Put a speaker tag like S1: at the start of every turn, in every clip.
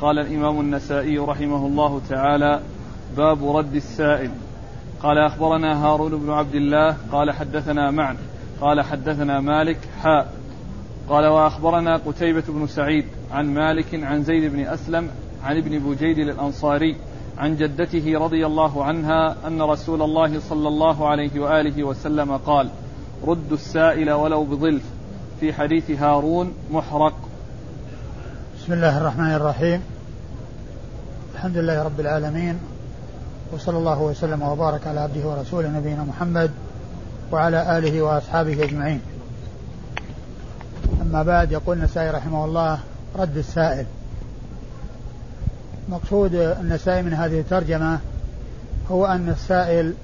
S1: قال الإمام النسائي رحمه الله تعالى باب رد السائل. قال أخبرنا هارون بن عبد الله قال حدثنا معن قال حدثنا مالك حاء قال وأخبرنا قتيبة بن سعيد عن مالك عن زيد بن أسلم عن ابن بجيد الأنصاري عن جدته رضي الله عنها أن رسول الله صلى الله عليه وآله وسلم قال ردوا السائل ولو بظلف. في حديث هارون محرق.
S2: بسم الله الرحمن الرحيم. الحمد لله رب العالمين وصلى الله وسلم وبارك على عبده ورسوله نبينا محمد وعلى آله وأصحابه أجمعين. أما بعد يقول النسائي رحمه الله رد السائل. مقصود النسائي من هذه الترجمة هو أن السائل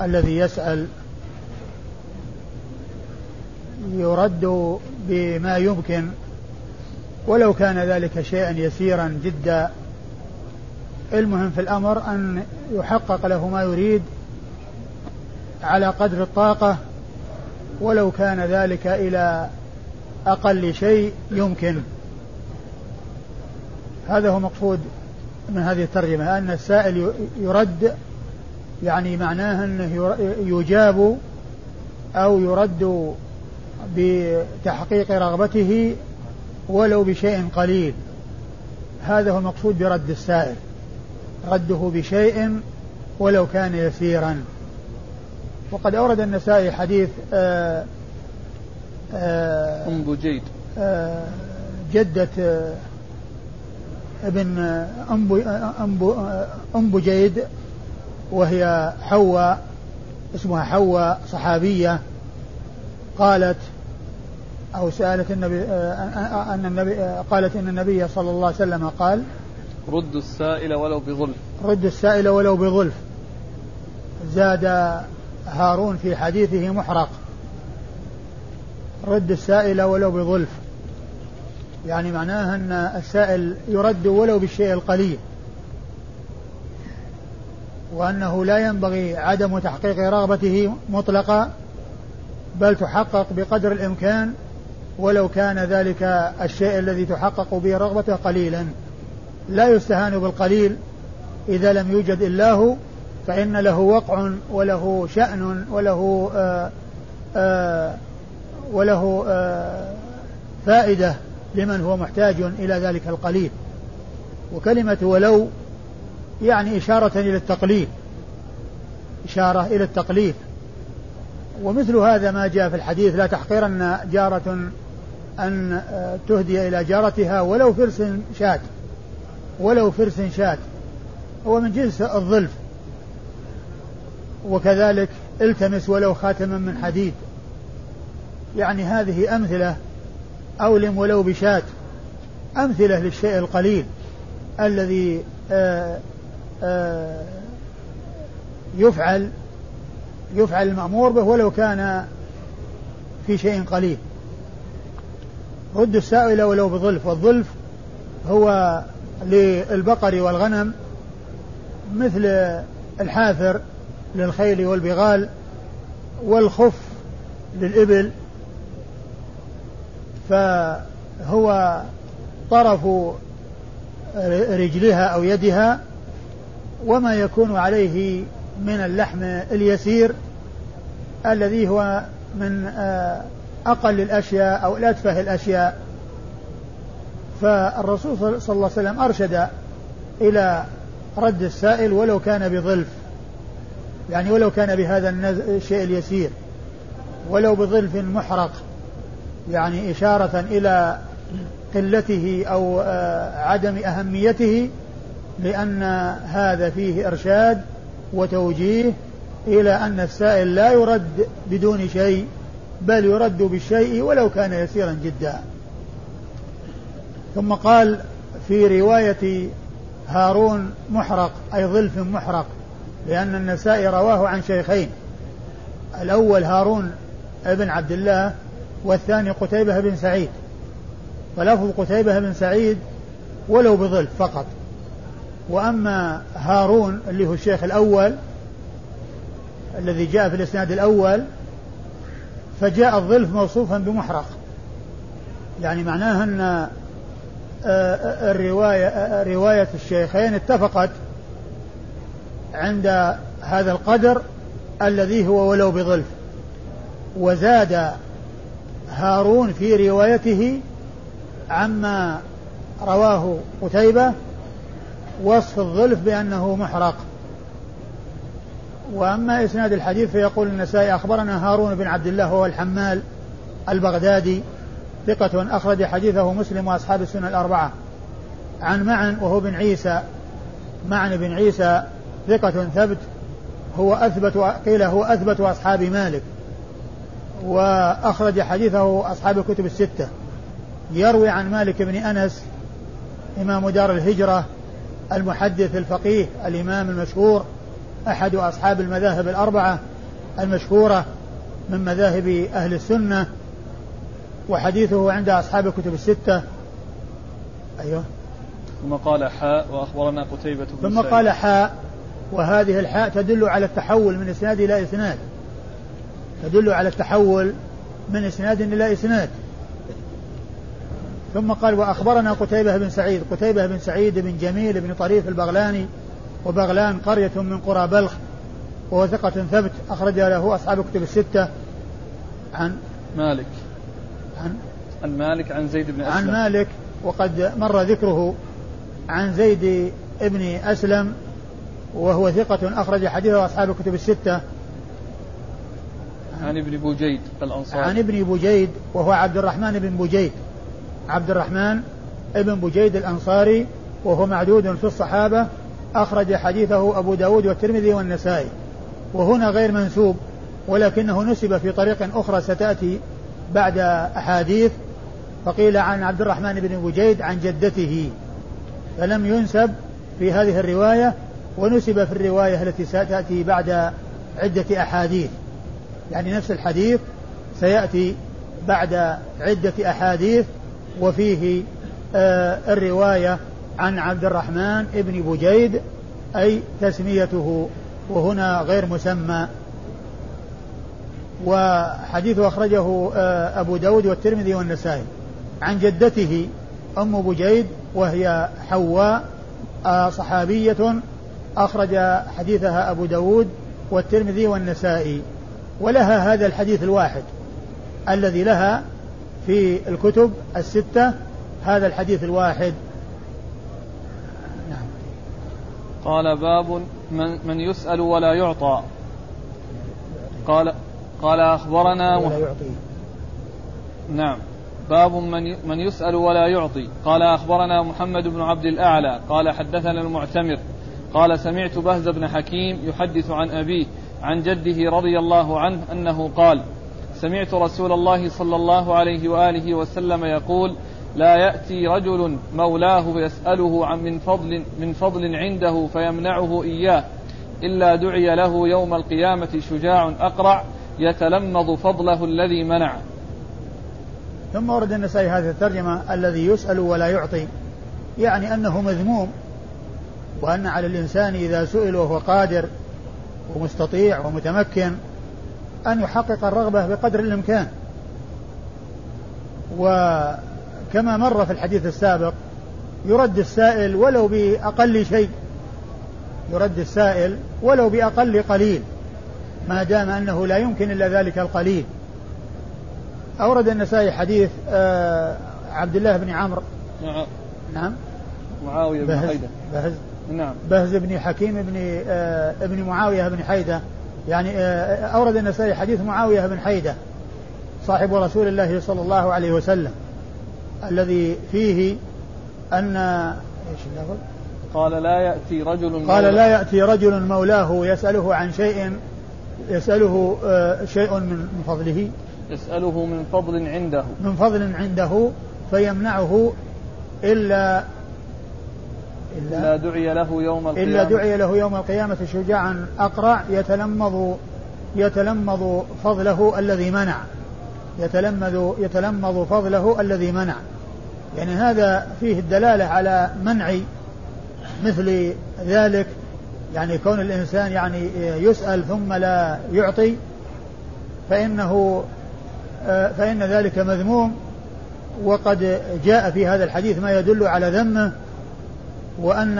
S2: الذي يسأل يرد بما يمكن ولو كان ذلك شيئا يسيرا جدا المهم في الأمر أن يحقق له ما يريد على قدر الطاقة ولو كان ذلك إلى أقل شيء يمكن. هذا هو مقصود من هذه الترجمة أن السائل يرد يعني معناه أنه يجاب أو يرد بتحقيق رغبته ولو بشيء قليل. هذا هو المقصود برد السائل. رده بشيء ولو كان يسيرا. وقد أورد النسائي حديث آآ
S1: آآ أم بجيد
S2: جدة ابن أم أم بجيد وهي حواء اسمها حواء صحابية قالت أو سألت النبي أن النبي قالت إن النبي صلى الله عليه وسلم قال
S1: رد السائل ولو بظلف
S2: رد السائل ولو بظلف زاد هارون في حديثه محرق. رد السائل ولو بظلف يعني معناه أن السائل يرد ولو بالشيء القليل. وأنه لا ينبغي عدم تحقيق رغبته مطلقا بل تحقق بقدر الإمكان ولو كان ذلك الشيء الذي تحقق به رغبته قليلا لا يستهان بالقليل. إذا لم يوجد إلا هو فإن له وقع وله شأن وله آآ آآ وله آآ فائدة لمن هو محتاج إلى ذلك القليل. وكلمة ولو يعني إشارة إلى التقليل إشارة إلى التقليل. ومثل هذا ما جاء في الحديث لا تحقرن جارة أن تهدي إلى جارتها ولو فرس شاة. ولو فرس شاة. هو من جنس الظلف. وكذلك التمس ولو خاتما من حديد. يعني هذه أمثلة أولم ولو بشاة. أمثلة للشيء القليل الذي آآ آآ يفعل يفعل المأمور به ولو كان في شيء قليل. رد السائل ولو بظلف والظلف هو للبقر والغنم مثل الحافر للخيل والبغال والخف للإبل فهو طرف رجلها أو يدها وما يكون عليه من اللحم اليسير الذي هو من أقل الأشياء أو الأتفه الأشياء. فالرسول صلى الله عليه وسلم أرشد إلى رد السائل ولو كان بظلف. يعني ولو كان بهذا الشيء اليسير. ولو بظلف محرق. يعني إشارة إلى قلته أو عدم أهميته لأن هذا فيه إرشاد وتوجيه إلى أن السائل لا يرد بدون شيء. بل يرد بالشيء ولو كان يسيرا جدا. ثم قال في رواية هارون محرق أي ظلف محرق لأن النسائي رواه عن شيخين. الأول هارون ابن عبد الله والثاني قتيبة بن سعيد. فلفظ قتيبة بن سعيد ولو بظلف فقط. وأما هارون اللي هو الشيخ الأول الذي جاء في الإسناد الأول فجاء الظلف موصوفا بمحرق. يعني معناها أن آه، الرواية رواية الشيخين اتفقت عند هذا القدر الذي هو ولو بظلف. وزاد هارون في روايته عما رواه قتيبة وصف الظلف بأنه محرق. وأما إسناد الحديث فيقول النسائي أخبرنا هارون بن عبد الله هو الحمال البغدادي ثقة أخرج حديثه مسلم وأصحاب السنة الأربعة. عن معن وهو بن عيسى معن بن عيسى ثقة ثبت هو أثبت قيل هو أثبت أصحاب مالك. وأخرج حديثه أصحاب الكتب الستة. يروي عن مالك بن أنس إمام دار الهجرة المحدث الفقيه الإمام المشهور أحد أصحاب المذاهب الأربعة المشهورة من مذاهب أهل السنة وحديثه عند أصحاب الكتب الستة. أيوه.
S1: ثم قال حاء وأخبرنا قتيبة
S2: بن ثم قال حاء وهذه الحاء تدل على التحول من إسناد إلى إسناد. تدل على التحول من إسناد إلى إسناد. ثم قال وأخبرنا قتيبة بن سعيد. قتيبة بن سعيد بن جميل بن طريف البغلاني وبغلان قرية من قرى بلخ وهو ثقة ثبت أخرج له أصحاب كتب الستة. عن
S1: مالك. عن عن مالك عن زيد بن أسلم.
S2: عن مالك وقد مر ذكره عن زيد بن أسلم وهو ثقة أخرج حديثه أصحاب الكتب الستة.
S1: عن ابن بوجيد الأنصاري.
S2: عن ابن بوجيد وهو عبد الرحمن بن بوجيد عبد الرحمن ابن بوجيد الأنصاري وهو معدود في الصحابة. أخرج حديثه أبو داود والترمذي والنسائي وهنا غير منسوب ولكنه نسب في طريق أخرى ستأتي بعد أحاديث فقيل عن عبد الرحمن بن بوجيد عن جدته فلم ينسب في هذه الرواية ونسب في الرواية التي ستأتي بعد عدة أحاديث يعني نفس الحديث سيأتي بعد عدة أحاديث وفيه آه الرواية عن عبد الرحمن ابن بجيد أي تسميته وهنا غير مسمى. وحديث أخرجه آه أبو داود والترمذي والنسائي. عن جدته أم بجيد وهي حواء آه صحابية أخرج حديثها أبو داود والترمذي والنسائي. ولها هذا الحديث الواحد الذي لها في الكتب الستة هذا الحديث الواحد
S1: نعم. قال باب من, من يسأل ولا يعطى. قال قال أخبرنا
S2: ولا يعطي.
S1: نعم. باب من من يسأل ولا يعطي. قال أخبرنا محمد بن عبد الأعلى. قال حدثنا المعتمر. قال سمعت بهز بن حكيم يحدث عن أبيه عن جده رضي الله عنه أنه قال سمعت رسول الله صلى الله عليه وآله وسلم يقول لا يأتي رجل مولاه يسأله عن من فضل من فضل عنده فيمنعه إياه إلا دعي له يوم القيامة شجاع أقرع يتلمض فضله الذي منع.
S2: ثم ورد النسائي هذه الترجمة الذي يسأل ولا يعطي يعني أنه مذموم وأن على الإنسان إذا سئل وهو قادر ومستطيع ومتمكن أن يحقق الرغبة بقدر الإمكان. وكما مر في الحديث السابق يرد السائل ولو بأقل شيء. يرد السائل ولو بأقل قليل. ما دام أنه لا يمكن إلا ذلك القليل. أورد النسائي حديث آه عبد الله بن عمرو.
S1: نعم
S2: نعم.
S1: معاوية بن حيدة
S2: بهز
S1: نعم.
S2: بهز بن حكيم بن آه ابن معاوية بن حيدة. يعني آه أورد النسائي حديث معاوية بن حيدة صاحب رسول الله صلى الله عليه وسلم. الذي فيه أن إيش اللفظ؟
S1: قال لا يأتي رجل
S2: قال لا يأتي رجل مولاه يسأله عن شيء يسأله آه شيء من فضله.
S1: يسأله من فضل عنده.
S2: من فضل عنده فيمنعه إلا
S1: إلا, إلا دعي له يوم القيامة.
S2: إلا دعي له يوم القيامة شجاعا أقرع يتلمض يتلمض فضله الذي منع. يتلمذ يتلمض فضله الذي منع. يعني هذا فيه الدلالة على منع مثل ذلك. يعني كون الإنسان يعني يسأل ثم لا يعطي فإنه فإن ذلك مذموم. وقد جاء في هذا الحديث ما يدل على ذمه وأن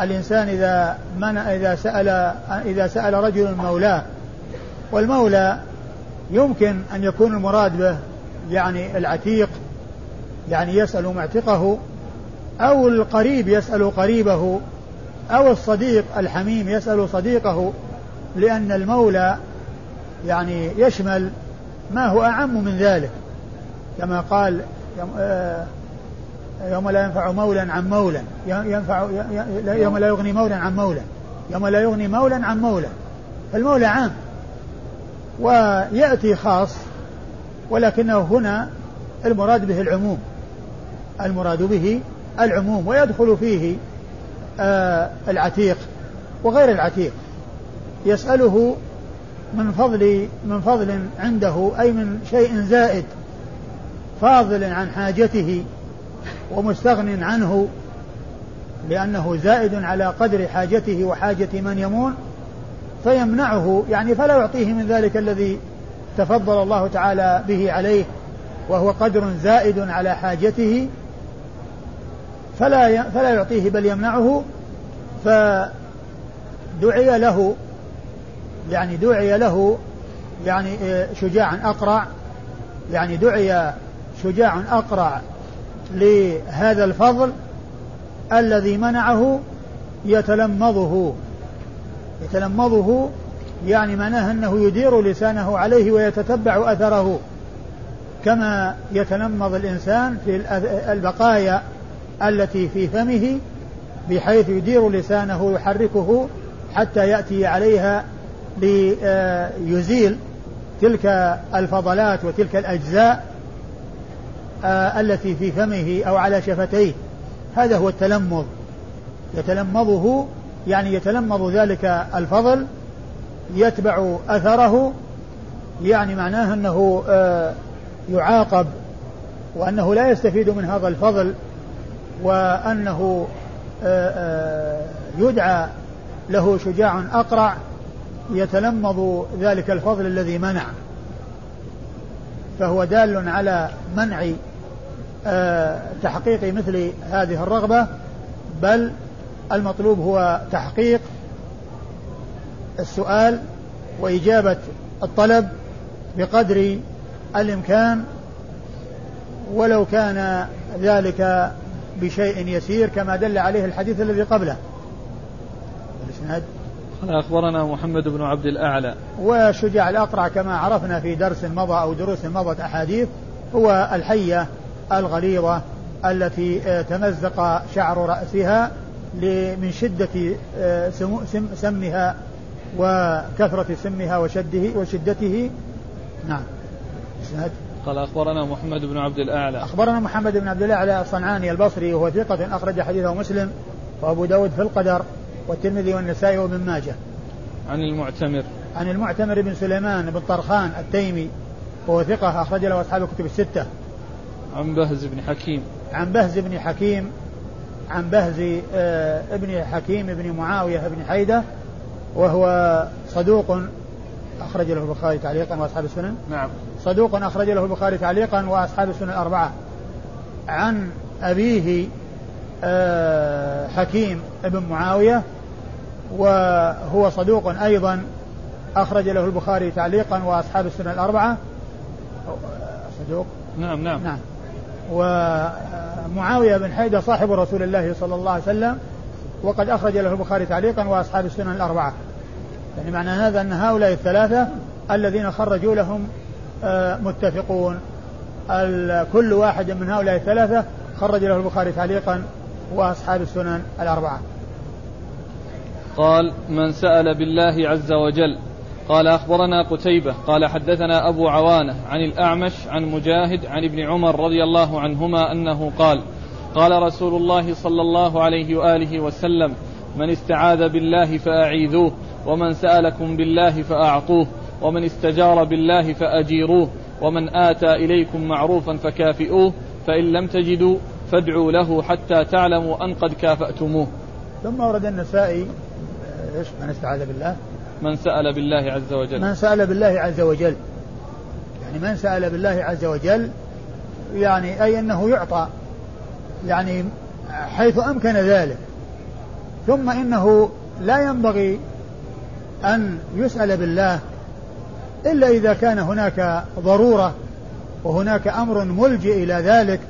S2: الإنسان إذا من إذا سأل إذا سأل رجل مولاه والمولى يمكن أن يكون المراد به يعني العتيق يعني يسأل معتقه أو القريب يسأل قريبه أو الصديق الحميم يسأل صديقه لأن المولى يعني يشمل ما هو أعم من ذلك. كما قال آه، يوم لا ينفع مولا عن مولا ينفع يوم لا يغني مولا عن مولا يوم لا يغني مولا عن مولا فالمولى عام. ويأتي خاص ولكنه هنا المراد به العموم. المراد به العموم ويدخل فيه آه العتيق وغير العتيق. يسأله من فضل من فضل عنده أي من شيء زائد فاضل عن حاجته ومستغن عنه لأنه زائد على قدر حاجته وحاجة من يمون فيمنعه يعني فلا يعطيه من ذلك الذي تفضل الله تعالى به عليه وهو قدر زائد على حاجته فلا فلا يعطيه بل يمنعه. فدعي له يعني دعي له يعني شجاع أقرع يعني دعي شجاع أقرع لهذا الفضل الذي منعه يتلمضه يتلمضه يعني معناه أنه يدير لسانه عليه ويتتبع أثره. كما يتلمض الإنسان في البقايا التي في فمه بحيث يدير لسانه ويحركه حتى يأتي عليها ليزيل تلك الفضلات وتلك الأجزاء آه، التي في فمه أو على شفتيه. هذا هو التلمض يتلمضه يعني يتلمض ذلك الفضل يتبع أثره يعني معناه أنه آه، يعاقب وأنه لا يستفيد من هذا الفضل وأنه آه، يدعى له شجاع أقرع يتلمض ذلك الفضل الذي منع. فهو دال على منع آه، تحقيق مثل هذه الرغبة بل المطلوب هو تحقيق السؤال وإجابة الطلب بقدر الإمكان ولو كان ذلك بشيء يسير كما دل عليه الحديث الذي قبله.
S1: الإسناد؟ قال أخبرنا محمد بن عبد الأعلى.
S2: وشجاع الأقرع كما عرفنا في درس مضى أو دروس مضت أحاديث هو الحية الغليظة التي آه، تمزق شعر رأسها من شدة آه، سمها وكثرة سمها وشده وشدته. نعم.
S1: قال أخبرنا محمد بن عبد الأعلى.
S2: أخبرنا محمد بن عبد الأعلى الصنعاني البصري وهو ثقة أخرج حديثه مسلم وأبو داود في القدر والترمذي والنسائي وابن ماجه.
S1: عن المعتمر.
S2: عن المعتمر بن سليمان بن طرخان التيمي وهو ثقة أخرج له أصحاب الكتب الستة.
S1: عن بهز بن حكيم.
S2: عن بهز بن حكيم عن بهز آه ابن حكيم بن معاوية بن حيدة وهو صدوق أخرج له البخاري تعليقا وأصحاب السنن.
S1: نعم.
S2: صدوق أخرج له البخاري تعليقا وأصحاب السنن الأربعة. عن أبيه آه حكيم بن معاوية وهو صدوق أيضا أخرج له البخاري تعليقا وأصحاب السنن الأربعة.
S1: صدوق؟ نعم نعم.
S2: نعم. ومعاوية بن حيدة صاحب رسول الله صلى الله عليه وسلم وقد أخرج له البخاري تعليقا وأصحاب السنن الأربعة. يعني معنى هذا أن هؤلاء الثلاثة الذين خرجوا لهم آه، متفقون. كل واحد من هؤلاء الثلاثة خرج له البخاري تعليقا وأصحاب السنن الأربعة.
S1: قال من سأل بالله عز وجل قال أخبرنا قتيبة قال حدثنا أبو عوانة عن الأعمش عن مجاهد عن ابن عمر رضي الله عنهما أنه قال قال رسول الله صلى الله عليه وآله وسلم من استعاذ بالله فأعيذوه ومن سألكم بالله فأعطوه ومن استجار بالله فأجيروه ومن آتى إليكم معروفا فكافئوه فإن لم تجدوا فادعوا له حتى تعلموا أن قد كافأتموه.
S2: ثم ورد النسائي إيش؟ من استعاذ بالله.
S1: من سأل بالله عز وجل.
S2: من سأل بالله عز وجل. يعني من سأل بالله عز وجل يعني أي أنه يعطى يعني حيث أمكن ذلك. ثم إنه لا ينبغي أن يسأل بالله إلا إذا كان هناك ضرورة وهناك أمر ملجئ إلى ذلك.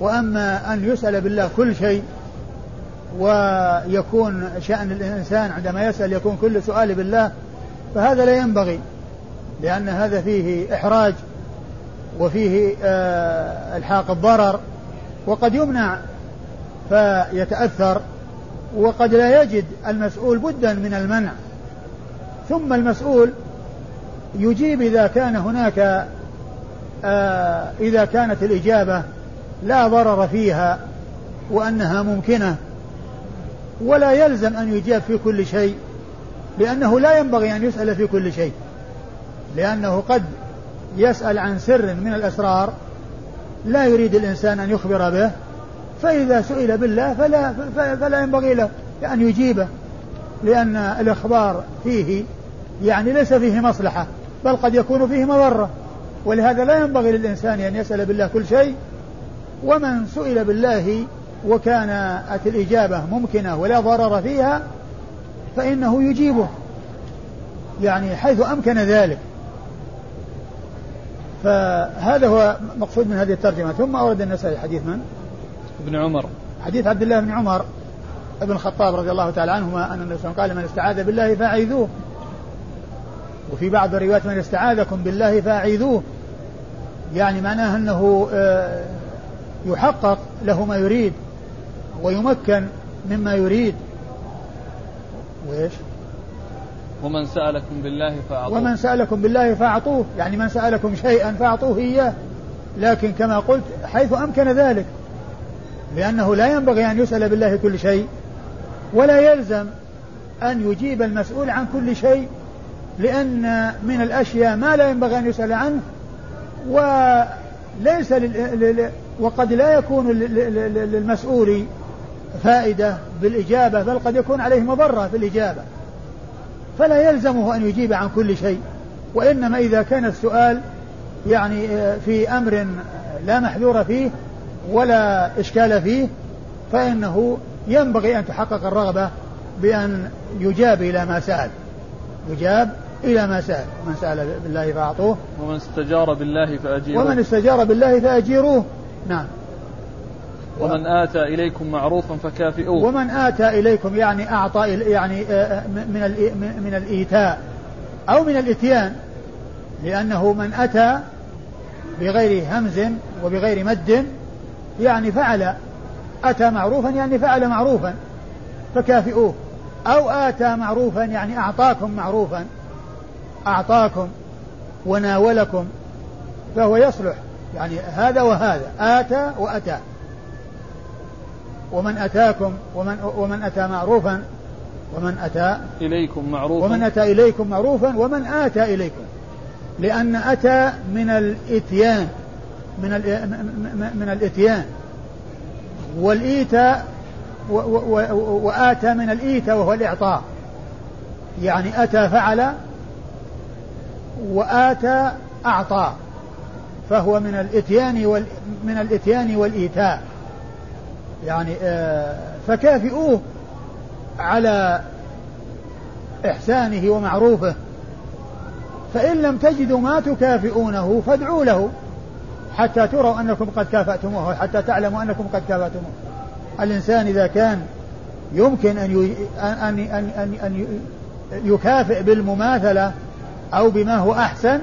S2: وأما أن يسأل بالله كل شيء ويكون شأن الإنسان عندما يسأل يكون كل سؤال بالله فهذا لا ينبغي لأن هذا فيه إحراج وفيه آه، إلحاق الضرر وقد يمنع فيتأثر وقد لا يجد المسؤول بدا من المنع. ثم المسؤول يجيب إذا كان هناك آه إذا كانت الإجابة لا ضرر فيها وأنها ممكنة ولا يلزم أن يجاب في كل شيء لأنه لا ينبغي أن يسأل في كل شيء. لأنه قد يسأل عن سر من الأسرار لا يريد الإنسان أن يخبر به فإذا سئل بالله فلا, فلا ينبغي له أن يجيبه لأن الإخبار فيه يعني ليس فيه مصلحة بل قد يكون فيه مضرة. ولهذا لا ينبغي للإنسان أن يسأل بالله كل شيء ومن سئل بالله وكانت الإجابة ممكنة ولا ضرر فيها فإنه يجيبه يعني حيث أمكن ذلك. فهذا هو مقصود من هذه الترجمة. ثم أورد النسائي حديث من؟
S1: ابن عمر.
S2: حديث عبد الله بن عمر ابن الخطاب رضي الله تعالى عنهما أن النبي صلى الله عليه وسلم قال من استعاذ بالله فأعيذوه وفي بعض الروايات من استعاذكم بالله فأعيذوه يعني معناه أنه آه، يحقق له ما يريد. ويمكن مما يريد. وإيش؟
S1: ومن سألكم بالله فأعطوه.
S2: ومن سألكم بالله فأعطوه. يعني من سألكم شيئا فأعطوه إياه. لكن كما قلت حيث أمكن ذلك. لأنه لا ينبغي أن يسأل بالله كل شيء ولا يلزم أن يجيب المسؤول عن كل شيء لأن من الأشياء ما لا ينبغي أن يسأل عنه وليس لل... وقد لا يكون للمسؤول فائدة بالإجابة بل قد يكون عليه مضرة في الإجابة. فلا يلزمه أن يجيب عن كل شيء وإنما إذا كان السؤال يعني في أمر لا محذور فيه ولا إشكال فيه فإنه ينبغي أن تحقق الرغبة بأن يجاب إلى ما سأل. يجاب إلى ما سأل. من سأل بالله فأعطوه.
S1: ومن استجار بالله فأجيروه
S2: ومن استجار بالله فأجيروه. نعم.
S1: ومن آتى إليكم معروفا فكافئوه.
S2: ومن آتى إليكم يعني أعطى يعني آه، آه، من من الإيتاء أو من الإتيان لأنه من أتى بغير همز وبغير مد يعني فعل أتى معروفا يعني فعل معروفا فكافئوه. أو آتى معروفا يعني أعطاكم معروفا أعطاكم وناولكم فهو يصلح. يعني هذا وهذا آتى وأتى. ومن أتاكم ومن ومن أتى معروفا ومن أتى
S1: إليكم معروفا.
S2: ومن أتى إليكم معروفا ومن آتى إليكم. لأن أتى من الإتيان من من الإتيان. والإيتاء وآتى من الإيتاء وهو الإعطاء. يعني أتى فعل وآتى أعطى. فهو من الإتيان وال من الإتيان والإيتاء. يعني آه فكافئوه على إحسانه ومعروفه. فإن لم تجدوا ما تكافئونه فادعوا له حتى تروا أنكم قد كافأتموه حتى تعلموا أنكم قد كافأتموه. الإنسان إذا كان يمكن أن أن أن أن, أن يكافئ بالمماثلة أو بما هو أحسن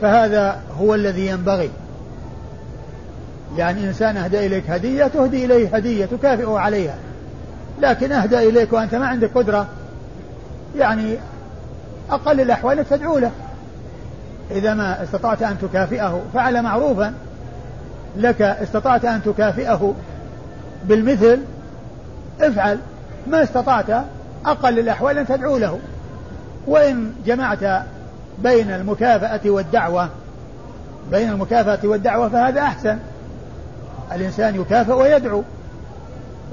S2: فهذا هو الذي ينبغي. يعني إنسان أهدى إليك هدية تهدي إليه هدية تكافئه عليها. لكن أهدى إليك وأنت ما عندك قدرة يعني أقل الأحوال تدعو له. إذا ما استطعت أن تكافئه فعل معروفا. لك استطعت أن تكافئه بالمثل افعل. ما استطعت أقل الأحوال أن تدعو له. وإن جمعت بين المكافأة والدعوة بين المكافأة والدعوة فهذا أحسن. الإنسان يكافئ ويدعو.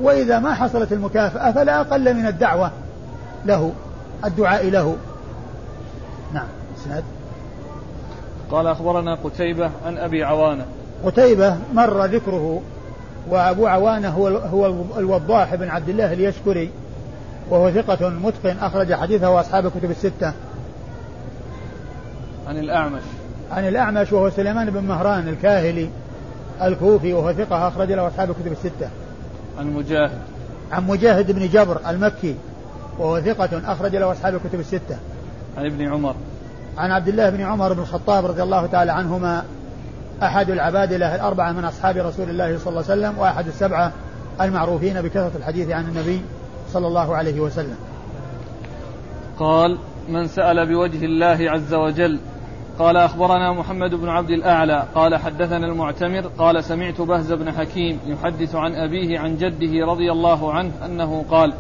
S2: وإذا ما حصلت المكافأة فلا أقل من الدعوة له الدعاء له. نعم سند
S1: قال أخبرنا قتيبة عن أبي عوانة.
S2: قتيبة مر ذكره وأبو عوانة هو هو الوضاح بن عبد الله اليشكري وهو ثقة متقن أخرج حديثه وأصحاب الكتب الستة.
S1: عن الأعمش.
S2: عن الأعمش وهو سليمان بن مهران الكاهلي. الكوفي وهو ثقة أخرج له أصحاب الكتب الستة.
S1: عن مجاهد.
S2: عن مجاهد بن جبر المكي وهو ثقة أخرج له أصحاب الكتب الستة.
S1: عن ابن عمر.
S2: عن عبد الله بن عمر بن الخطاب رضي الله تعالى عنهما أحد العبادلة الأربعة من أصحاب رسول الله صلى الله عليه وسلم وأحد السبعة المعروفين بكثرة الحديث عن النبي صلى الله عليه وسلم
S1: قال من سأل بوجه الله عز وجل قال أخبرنا محمد بن عبد الأعلى قال حدثنا المعتمر قال سمعت بهز بن حكيم يحدث عن أبيه عن جده رضي الله عنه أنه قال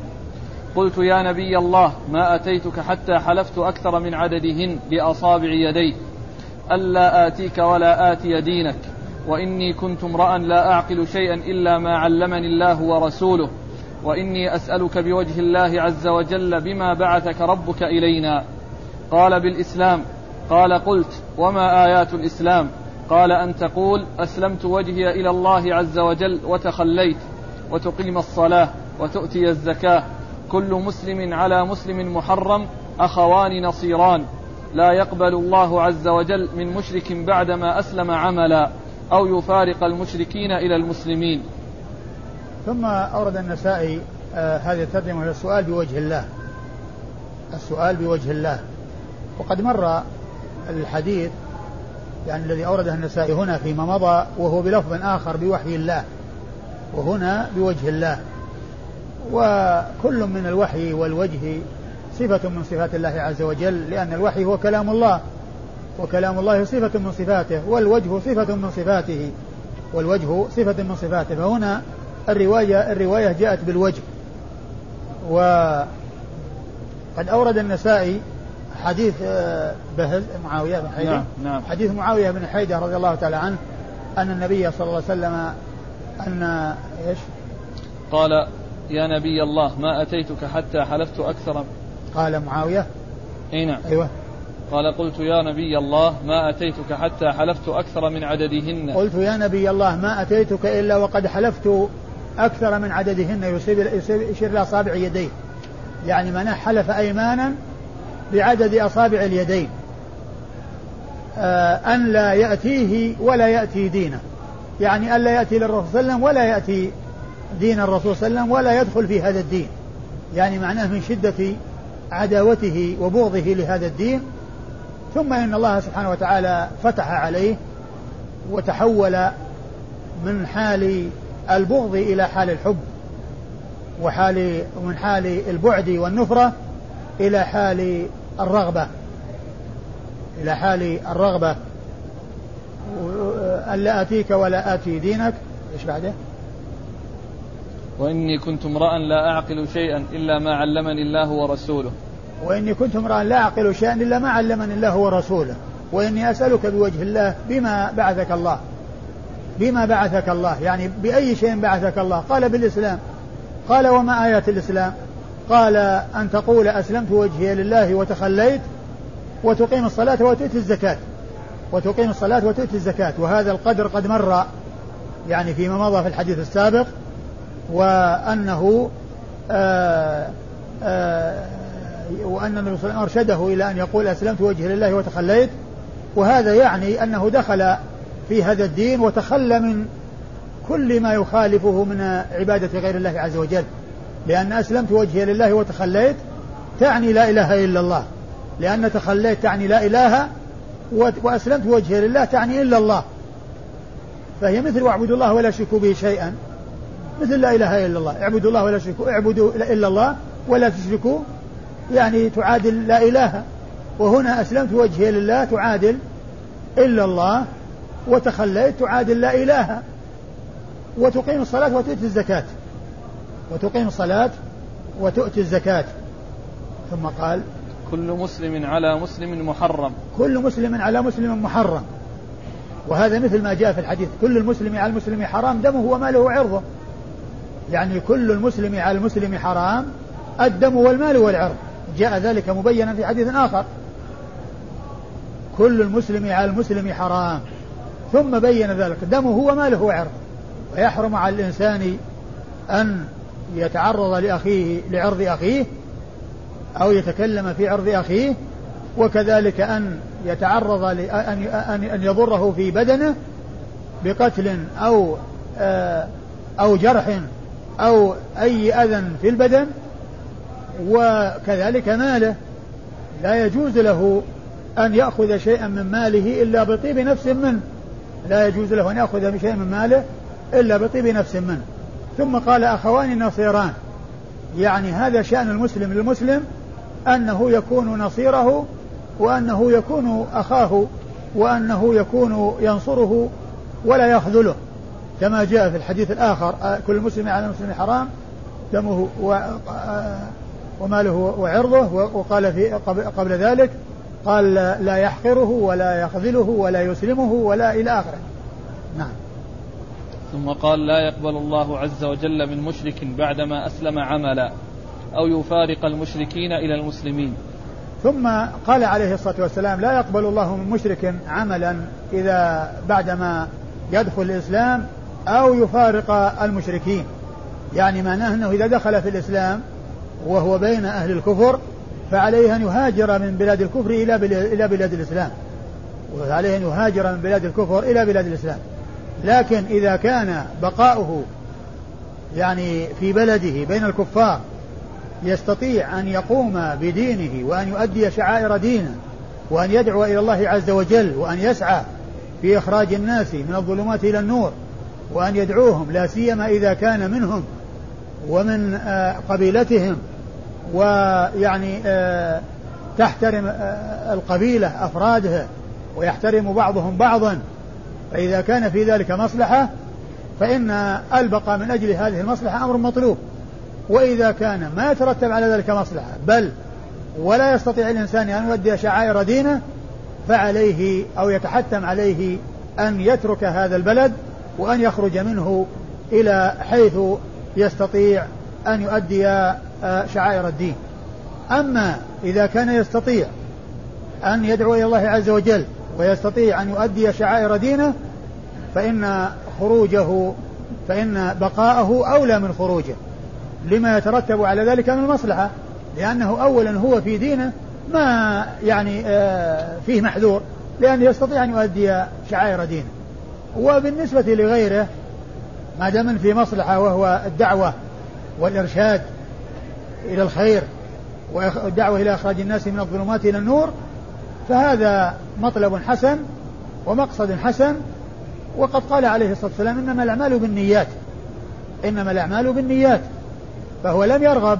S1: قلت يا نبي الله ما أتيتك حتى حلفت أكثر من عددهن بأصابع يديك ألا آتيك ولا آتي دينك وإني كنت امرأ لا أعقل شيئا إلا ما علمني الله ورسوله وإني أسألك بوجه الله عز وجل بما بعثك ربك إلينا. قال بالإسلام قال قلت وما آيات الإسلام؟ قال أن تقول أسلمت وجهي إلى الله عز وجل وتخليت وتقيم الصلاة وتؤتي الزكاة. كل مسلم على مسلم محرم أخوان نصيران. لا يقبل الله عز وجل من مشرك بعدما أسلم عملا أو يفارق المشركين إلى المسلمين.
S2: ثم أورد النسائي آه هذه الترجمة وهي السؤال بوجه الله. السؤال بوجه الله. وقد مر الحديث يعني الذي أورده النسائي هنا فيما مضى وهو بلفظ آخر بوحي الله وهنا بوجه الله. وكل من الوحي والوجه صفة من صفات الله عز وجل لأن الوحي هو كلام الله وكلام الله صفة من صفاته والوجه صفة من صفاته والوجه صفة من صفاته. فهنا الرواية الرواية جاءت بالوجه. وقد أورد النسائي حديث آه، بهز معاوية بن حيدة
S1: نعم نعم.
S2: حديث معاوية بن حيدة رضي الله تعالى عنه أن النبي صلى الله عليه وسلم أن إيش؟
S1: قال يا نبي الله ما أتيتك حتى حلفت أكثر؟
S2: قال معاوية.
S1: إي نعم.
S2: أيوه.
S1: قال قلت يا نبي الله ما أتيتك حتى حلفت أكثر من عددهن؟
S2: قلت يا نبي الله ما أتيتك إلا وقد حلفت أكثر من عددهن يصيب يشير إلى أصابع يديه. يعني من حلف أيمانا بعدد أصابع اليدين. آه أن لا يأتيه ولا يأتي دينه. يعني أن لا يأتي للرسول صلى الله عليه وسلم ولا يأتي دين الرسول صلى الله عليه وسلم ولا يدخل في هذا الدين. يعني معناه من شدة عداوته وبغضه لهذا الدين. ثم إن الله سبحانه وتعالى فتح عليه وتحول من حال البغض إلى حال الحب وحال ومن حال البعد والنفرة. إلى حال الرغبة. إلى حال الرغبة. ألا آتيك ولا آتي دينك. إيش بعده؟
S1: وإني كنت امرأ لا أعقل شيئا إلا ما علمني الله ورسوله.
S2: وإني كنت امرأ لا أعقل شيئا إلا ما علمني الله ورسوله. وإني أسألك بوجه الله بما بعثك الله. بما بعثك الله. يعني بأي شيء بعثك الله. قال بالإسلام. قال وما آيات الإسلام؟ قال أن تقول أسلمت وجهي لله وتخليت وتقيم الصلاة وتؤتي الزكاة. وتقيم الصلاة وتؤتي الزكاة. وهذا القدر قد مر يعني فيما مضى في الحديث السابق وأنه آآ آآ وأن النبي صلى الله عليه وسلم أرشده إلى أن يقول أسلمت وجهي لله وتخليت. وهذا يعني أنه دخل في هذا الدين وتخلى من كل ما يخالفه من عبادة غير الله عز وجل. لأن أسلمت وجهي لله وتخليت تعني لا إله إلا الله. لأن تخليت تعني لا إله وأسلمت وجهي لله تعني إلا الله. فهي مثل واعبدوا الله ولا تشركوا به شيئا. مثل لا إله إلا الله. اعبدوا الله ولا تشركوا اعبدوا إلا الله ولا تشركوا. يعني تعادل لا إله. وهنا أسلمت وجهي لله تعادل إلا الله. وتخليت تعادل لا إله. وتقيم الصلاة وتؤتي الزكاة. وتقيم الصلاة وتؤتي الزكاة. ثم قال
S1: كل مسلم على مسلم محرم.
S2: كل مسلم على مسلم محرم. وهذا مثل ما جاء في الحديث كل المسلم على المسلم حرام دمه وماله وعرضه. يعني كل المسلم على المسلم حرام الدم والمال والعرض. جاء ذلك مبينا في حديث آخر. كل المسلم على المسلم حرام. ثم بين ذلك دمه وماله وعرضه. ويحرم على الإنسان أن يتعرض لأخيه لعرض أخيه أو يتكلم في عرض أخيه وكذلك أن يتعرض لأن أن يضره في بدنه بقتل أو آه، أو جرح أو أي أذى في البدن وكذلك ماله. لا يجوز له أن يأخذ شيئا من ماله إلا بطيب نفس منه. لا يجوز له أن يأخذ شيئا من ماله إلا بطيب نفس منه. ثم قال أخوان نصيران. يعني هذا شأن المسلم للمسلم أنه يكون نصيره وأنه يكون أخاه وأنه يكون ينصره ولا يخذله. كما جاء في الحديث الآخر كل مسلم على المسلم حرام دمه آه، وماله وعرضه وقال في قبل ذلك قال لا يحقره ولا يخذله ولا يسلمه ولا إلى آخره. نعم.
S1: ثم قال لا يقبل الله عز وجل من مشرك بعدما أسلم عملا أو يفارق المشركين إلى المسلمين.
S2: ثم قال عليه الصلاة والسلام لا يقبل الله من مشرك عملا إذا بعدما يدخل الإسلام أو يفارق المشركين. يعني معناه أنه إذا دخل في الإسلام وهو بين أهل الكفر فعليه أن يهاجر من بلاد الكفر إلى إلى بلاد الإسلام. وعليه أن يهاجر من بلاد الكفر إلى بلاد الإسلام. لكن إذا كان بقاؤه يعني في بلده بين الكفار يستطيع أن يقوم بدينه وأن يؤدي شعائر دينه وأن يدعو إلى الله عز وجل وأن يسعى في إخراج الناس من الظلمات إلى النور وأن يدعوهم لا سيما إذا كان منهم ومن آه، قبيلتهم ويعني آه، تحترم آه، القبيلة أفرادها ويحترم بعضهم بعضا. فإذا كان في ذلك مصلحة فإن البقاء من أجل هذه المصلحة أمر مطلوب. وإذا كان ما يترتب على ذلك مصلحة بل ولا يستطيع الإنسان أن يؤدي شعائر دينه فعليه أو يتحتم عليه أن يترك هذا البلد وأن يخرج منه إلى حيث يستطيع أن يؤدي آه، شعائر الدين. أما إذا كان يستطيع أن يدعو إلى الله عز وجل ويستطيع أن يؤدي شعائر دينه فإن خروجه فإن بقاءه أولى من خروجه. لما يترتب على ذلك من المصلحة لأنه أولا هو في دينه ما يعني آه، فيه محذور لأنه يستطيع أن يؤدي شعائر دينه. وبالنسبة لغيره ما دام في مصلحة وهو الدعوة والإرشاد إلى الخير والدعوة إلى إخراج الناس من الظلمات إلى النور فهذا مطلب حسن ومقصد حسن وقد قال عليه الصلاة والسلام إنما الأعمال بالنيات إنما الأعمال بالنيات فهو لم يرغب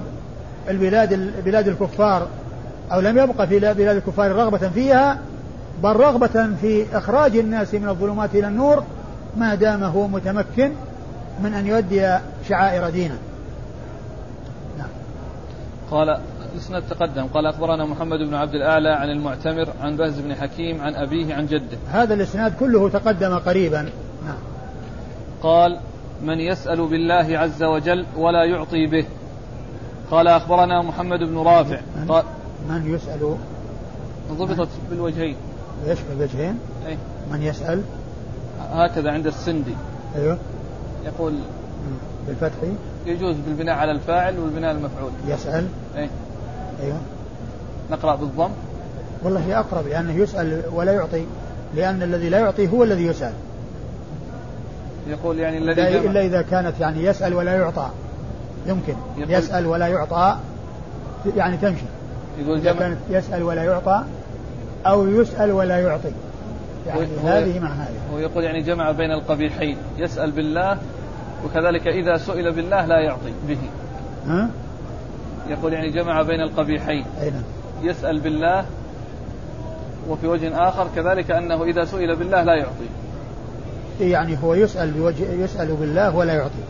S2: البلاد بلاد الكفار أو لم يبقى في بلاد الكفار رغبة فيها بل رغبة في إخراج الناس من الظلمات إلى النور ما دام هو متمكن من أن يؤدي شعائر دينه
S1: نعم. قال الإسناد تقدم. قال أخبرنا محمد بن عبد الأعلى عن المعتمر عن بهز بن حكيم عن أبيه عن جده.
S2: هذا الإسناد كله تقدم قريبا. نعم.
S1: قال من يسأل بالله عز وجل ولا يعطي به. قال أخبرنا محمد بن رافع.
S2: من,
S1: قال
S2: من يسأل؟
S1: ضبطت بالوجهين.
S2: إيش بالوجهين؟
S1: أي
S2: من يسأل؟
S1: هكذا عند السندي.
S2: أيوه.
S1: يقول
S2: بالفتح؟
S1: يجوز بالبناء على الفاعل والبناء على المفعول.
S2: يسأل؟
S1: أي
S2: أيوه.
S1: نقرأ بالضم.
S2: والله هي أقرب لأنه يسأل ولا يعطي لأن الذي لا يعطي هو الذي يسأل.
S1: يقول يعني الذي
S2: لا إلا إذا كانت يعني يسأل ولا يعطى. يمكن. يسأل ولا يعطى يعني تمشي
S1: يقول إذا
S2: كانت يسأل ولا يعطى أو يسأل ولا يعطي. يعني هذه مع هذه.
S1: هو يقول يعني جمع بين القبيحين يسأل بالله وكذلك إذا سئل بالله لا يعطي به.
S2: ها؟
S1: يقول يعني جمع بين القبيحين
S2: أين؟ نعم.
S1: يسأل بالله وفي وجه آخر كذلك أنه إذا سئل بالله لا يعطي
S2: يعني هو يسأل بوجه يسأل بالله ولا يعطي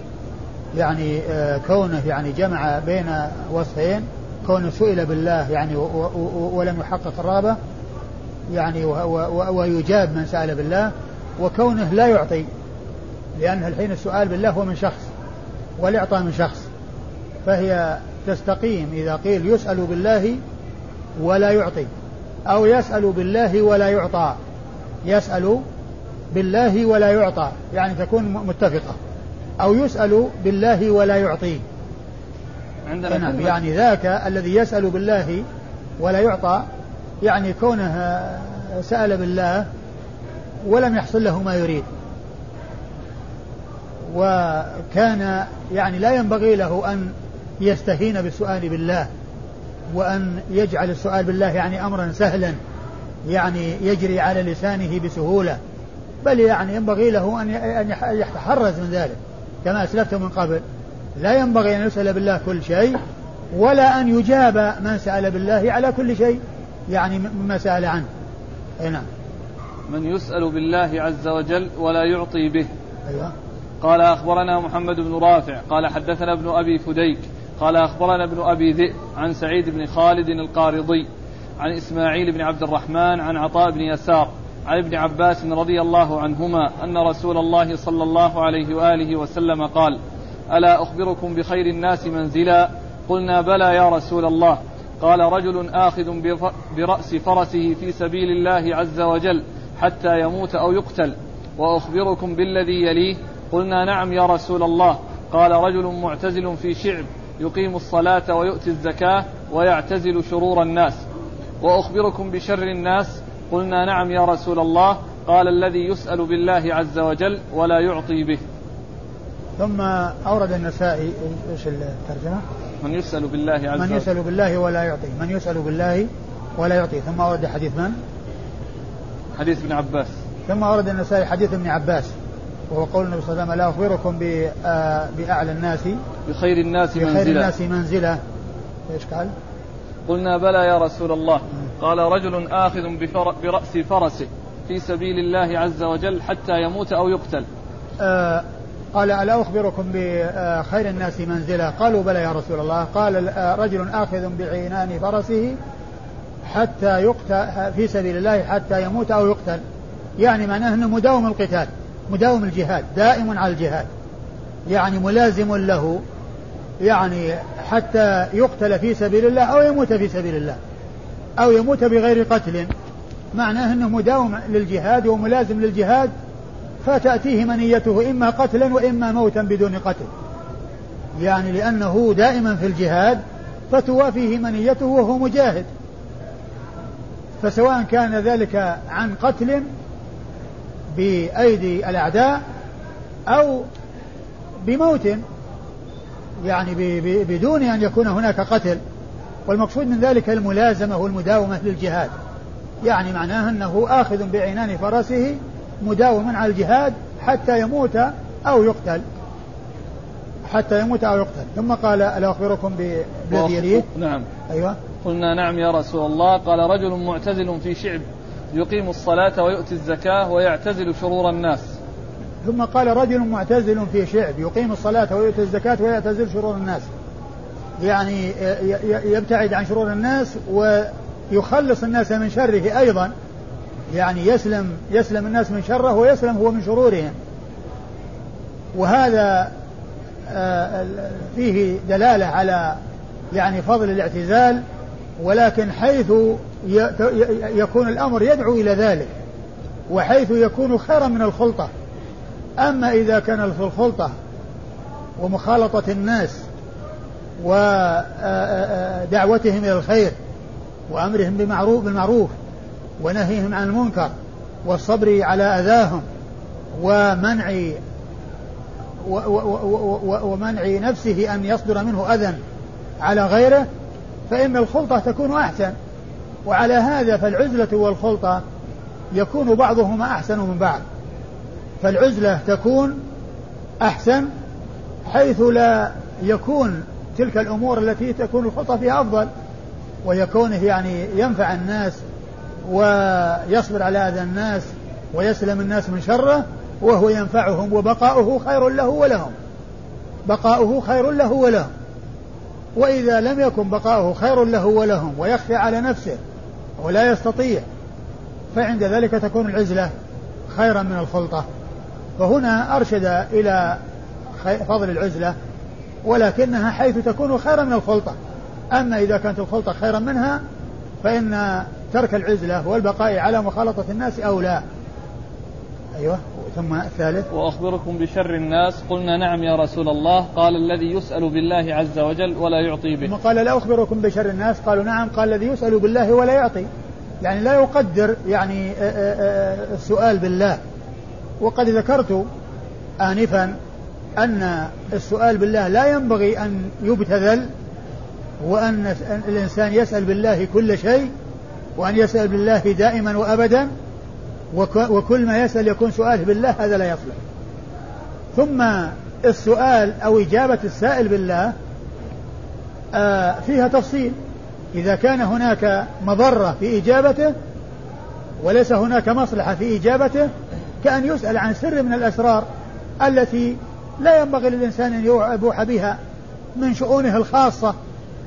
S2: يعني آه، كونه يعني جمع بين وصفين كونه سئل بالله يعني ولم يحقق الرغبة يعني ويجاب من سأل بالله وكونه لا يعطي لأن الحين السؤال بالله هو من شخص والإعطاء من شخص فهي تستقيم إذا قيل يسأل بالله ولا يعطي أو يسأل بالله ولا يعطى يسأل بالله ولا يعطى يعني تكون متفقة أو يسأل بالله ولا يعطي. عندنا يعني ذاك الذي يسأل بالله ولا يعطى يعني كونه سأل بالله ولم يحصل له ما يريد. وكان يعني لا ينبغي له أن يستهين بالسؤال بالله وأن يجعل السؤال بالله يعني أمرا سهلا يعني يجري على لسانه بسهولة. بل يعني ينبغي له أن يتحرز من ذلك كما أسلفت من قبل. لا ينبغي أن يسأل بالله كل شيء ولا أن يجاب من سأل بالله على كل شيء يعني مما سأل عنه. نعم.
S1: من يسأل بالله عز وجل ولا يعطي به. أيوة. قال أخبرنا محمد بن رافع قال حدثنا ابن أبي فديك قال أخبرنا ابن أبي ذئب عن سعيد بن خالد القارضي عن إسماعيل بن عبد الرحمن عن عطاء بن يسار عن ابن عباس رضي الله عنهما أن رسول الله صلى الله عليه وآله وسلم قال ألا أخبركم بخير الناس منزلا؟ قلنا بلى يا رسول الله. قال رجل آخذ برأس فرسه في سبيل الله عز وجل حتى يموت أو يقتل وأخبركم بالذي يليه؟ قلنا نعم يا رسول الله. قال رجل معتزل في شعب يقيم الصلاة ويؤتي الزكاة ويعتزل شرور الناس. وأخبركم بشر الناس. قلنا نعم يا رسول الله. قال الذي يسأل بالله عز وجل ولا يعطي به.
S2: ثم أورد النسائي إيش الترجمة؟
S1: من يسأل بالله عز
S2: وجل. من يسأل بالله ولا يعطي. من يسأل بالله ولا يعطي. ثم أورد حديث من؟
S1: حديث ابن عباس.
S2: ثم أورد النسائي حديث ابن عباس. وهو قول النبي صلى الله عليه وسلم لا أخبركم آه، بأعلى الناس
S1: بخير الناس
S2: منزلة. بخير الناس منزلة. إيش قال؟
S1: قلنا بلى يا رسول الله. قال رجل آخذ برأس فرسه في سبيل الله عز وجل حتى يموت أو يقتل.
S2: آه قال ألا أخبركم بخير الناس منزلة؟ قالوا بلى يا رسول الله. قال آه، رجل آخذ بعنان فرسه حتى يقتل في سبيل الله حتى يموت أو يقتل. يعني معناه أنه مداوم القتال مداوم الجهاد دائم على الجهاد. يعني ملازم له. يعني حتى يقتل في سبيل الله أو يموت في سبيل الله أو يموت بغير قتل. معناه أنه مداوم للجهاد وملازم للجهاد فتأتيه منيته إما قتلا وإما موتا بدون قتل. يعني لأنه دائما في الجهاد فتوافيه منيته وهو مجاهد. فسواء كان ذلك عن قتل بأيدي الأعداء أو بموت يعني بدون أن يكون هناك قتل والمقصود من ذلك الملازمة والمداومة للجهاد. يعني معناه أنه آخذ بعنان فرسه مداوما على الجهاد حتى يموت أو يقتل. حتى يموت أو يقتل. ثم قال ألا أخبركم بالذي يليه
S1: نعم.
S2: أيوة.
S1: قلنا نعم يا رسول الله. قال رجل معتزل في شعب يقيم الصلاة ويؤتي الزكاة ويعتزل شرور الناس.
S2: ثم قال رجل معتزل في شعب يقيم الصلاة ويؤتي الزكاة ويعتزل شرور الناس. يعني يبتعد عن شرور الناس ويخلص الناس من شره أيضا. يعني يسلم يسلم الناس من شره ويسلم هو من شرورهم. وهذا آه، فيه دلالة على يعني فضل الاعتزال ولكن حيث يكون الأمر يدعو إلى ذلك وحيث يكون خيرا من الخلطة. أما إذا كان في الخلطة ومخالطة الناس ودعوتهم إلى الخير وأمرهم بمعروف بالمعروف ونهيهم عن المنكر والصبر على أذاهم ومنع ومنع نفسه أن يصدر منه أذى على غيره فإن الخلطة تكون أحسن. وعلى هذا فالعزلة والخلطة يكون بعضهما أحسن من بعض. فالعزلة تكون أحسن حيث لا يكون تلك الأمور التي تكون الخلطة فيها أفضل ويكونه يعني ينفع الناس ويصبر على أذى الناس ويسلم الناس من شره وهو ينفعهم وبقاؤه خير له ولهم. بقاؤه خير له ولهم. وإذا لم يكن بقاؤه خير له ولهم ويخفى على نفسه ولا يستطيع فعند ذلك تكون العزلة خيرا من الخلطة. فهنا أرشد إلى فضل العزلة ولكنها حيث تكون خيرا من الخلطة. أما إذا كانت الخلطة خيرا منها فإن ترك العزلة والبقاء على مخالطة الناس أو لا أيوة ثم الثالث.
S1: وأخبركم بشر الناس. قلنا نعم يا رسول الله. قال الذي يسأل بالله عز وجل ولا يعطي به.
S2: ثم قال لا أخبركم بشر الناس. قالوا نعم قال الذي يسأل بالله ولا يعطي. يعني لا يقدر يعني السؤال بالله. وقد ذكرت آنفا أن السؤال بالله لا ينبغي أن يبتذل وأن الإنسان يسأل بالله كل شيء وأن يسأل بالله دائما وأبدا وكل ما يسأل يكون سؤاله بالله هذا لا يصلح. ثم السؤال أو إجابة السائل بالله آه، فيها تفصيل. إذا كان هناك مضرة في إجابته وليس هناك مصلحة في إجابته كأن يسأل عن سر من الأسرار التي لا ينبغي للإنسان أن يبوح بها من شؤونه الخاصة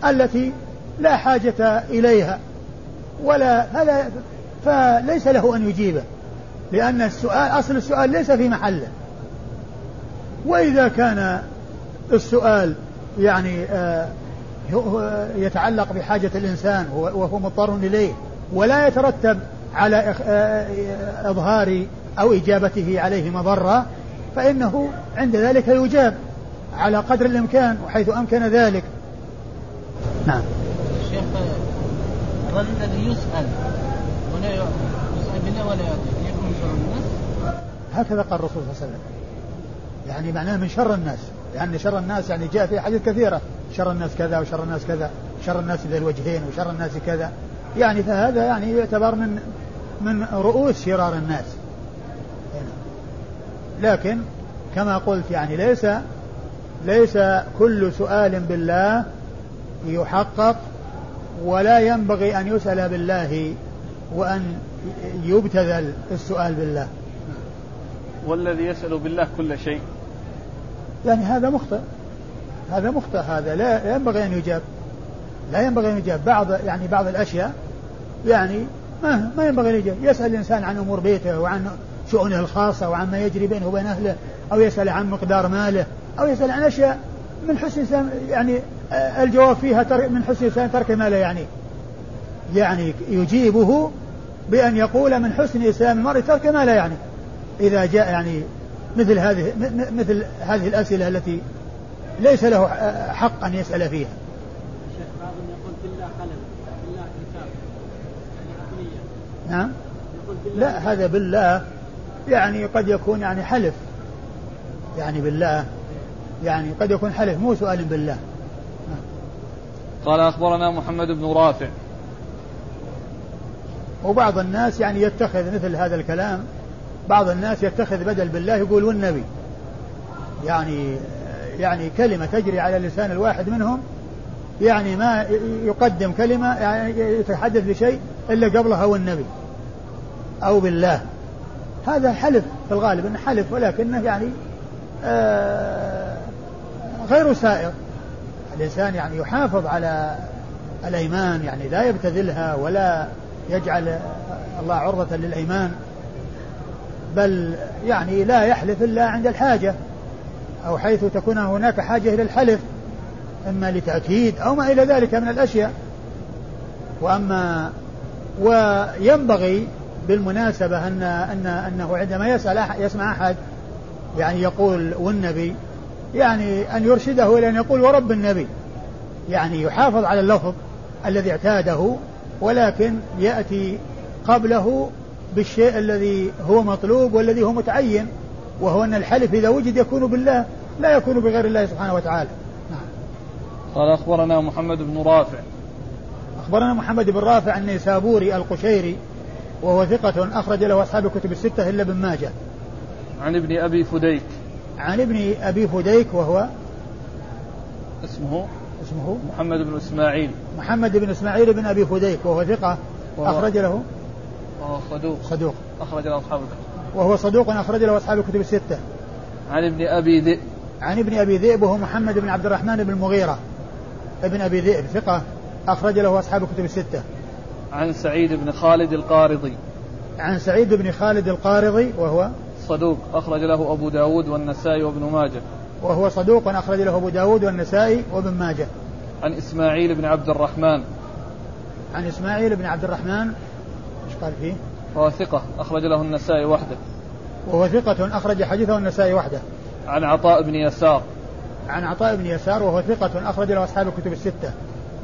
S2: التي لا حاجة إليها. ولا هذا فليس له أن يجيبه لأن السؤال أصل السؤال ليس في محله. وإذا كان السؤال يعني آه، يتعلق بحاجة الإنسان وهو مضطر إليه ولا يترتب على آه، إظهار أو إجابته عليه مضرة فإنه عند ذلك يجاب على قدر الإمكان وحيث أمكن ذلك. نعم.
S3: شيخ الرجل الذي يسأل ولا يسأل بالله ولا يعطي يكون شر الناس؟
S2: هكذا قال الرسول صلى الله عليه وسلم. يعني معناه من شر الناس. لأن شر الناس يعني جاء في حديث كثيرة. شر الناس كذا وشر الناس كذا. شر الناس ذي الوجهين وشر الناس كذا. يعني فهذا يعني يعتبر من من رؤوس شرار الناس. لكن كما قلت يعني ليس ليس كل سؤال بالله يحقق ولا ينبغي أن يسأل بالله وأن يبتذل السؤال بالله.
S1: والذي يسأل بالله كل شيء.
S2: يعني هذا مخطئ. هذا مخطئ هذا. لا ينبغي أن يجاب. لا ينبغي أن يجاب. بعض يعني بعض الأشياء يعني ما ما ينبغي أن يجاب. يسأل الإنسان عن أمور بيته وعن شؤونه الخاصة وعن ما يجري بينه وبين أهله أو يسأل عن مقدار ماله أو يسأل عن أشياء من حسن يعني الجواب فيها من حسن إسلام ترك ما لا يعنيه يعني يجيبه بأن يقول من حسن إسلام المرء ترك ما لا يعني. إذا جاء يعني مثل هذه مثل هذه الأسئلة التي ليس له حق أن يسأل فيها. بعضهم يقول بالله بالله كتاب نعم؟ لا هذا بالله يعني قد يكون يعني حلف. يعني بالله. يعني قد يكون حلف مو سؤال بالله.
S1: قال أخبرنا محمد بن رافع.
S2: وبعض الناس يعني يتخذ مثل هذا الكلام. بعض الناس يتخذ بدل بالله يقول والنبي يعني يعني كلمة تجري على لسان الواحد منهم. يعني ما يقدم كلمة يعني يتحدث بشيء إلا قبلها والنبي. أو بالله. هذا حلف في الغالب أنه حلف ولكنه يعني آه غير سائغ الإنسان يعني يحافظ على الأيمان يعني لا يبتذلها ولا يجعل الله عرضة للأيمان بل يعني لا يحلف إلا عند الحاجة أو حيث تكون هناك حاجة إلى الحلف إما لتأكيد أو ما إلى ذلك من الأشياء. وأما وينبغي بالمناسبة أن أن أنه عندما يسأل أحد يسمع أحد يعني يقول والنبي يعني أن يرشده إلى أن يقول ورب النبي. يعني يحافظ على اللفظ الذي اعتاده ولكن يأتي قبله بالشيء الذي هو مطلوب والذي هو متعين وهو أن الحلف إذا وجد يكون بالله لا يكون بغير الله سبحانه وتعالى. نعم.
S1: قال أخبرنا محمد بن رافع.
S2: أخبرنا محمد بن رافع النيسابوري القشيري وهو ثقة أخرج له أصحاب الكتب الستة إلا ابن ماجه.
S1: عن ابن أبي فديك.
S2: عن ابن أبي فديك وهو
S1: اسمه؟
S2: اسمه؟
S1: محمد بن إسماعيل.
S2: محمد بن إسماعيل بن أبي فديك وهو ثقة وهو أخرج له
S1: وهو صدوق.
S2: صدوق.
S1: أخرج له أصحاب الكتب.
S2: وهو صدوق أخرج له أصحاب الكتب الستة.
S1: عن ابن أبي ذئب.
S2: عن ابن أبي ذئب وهو محمد بن عبد الرحمن بن المغيرة. ابن أبي ذئب ثقة أخرج له أصحاب الكتب الستة.
S1: عن سعيد بن خالد القارضي.
S2: عن سعيد بن خالد القارضي وهو
S1: صدوق أخرج له أبو داود والنسائي وابن ماجه.
S2: وهو صدوق أخرج له أبو داود والنسائي وابن ماجه.
S1: عن إسماعيل بن عبد الرحمن.
S2: عن إسماعيل بن عبد الرحمن. إيش قال فيه؟
S1: وهو ثقة أخرج له النسائي وحده.
S2: وهو ثقة أخرج حديثه النسائي وحده.
S1: عن عطاء بن يسار.
S2: عن عطاء بن يسار وهو ثقة أخرج له أصحاب الكتب الستة.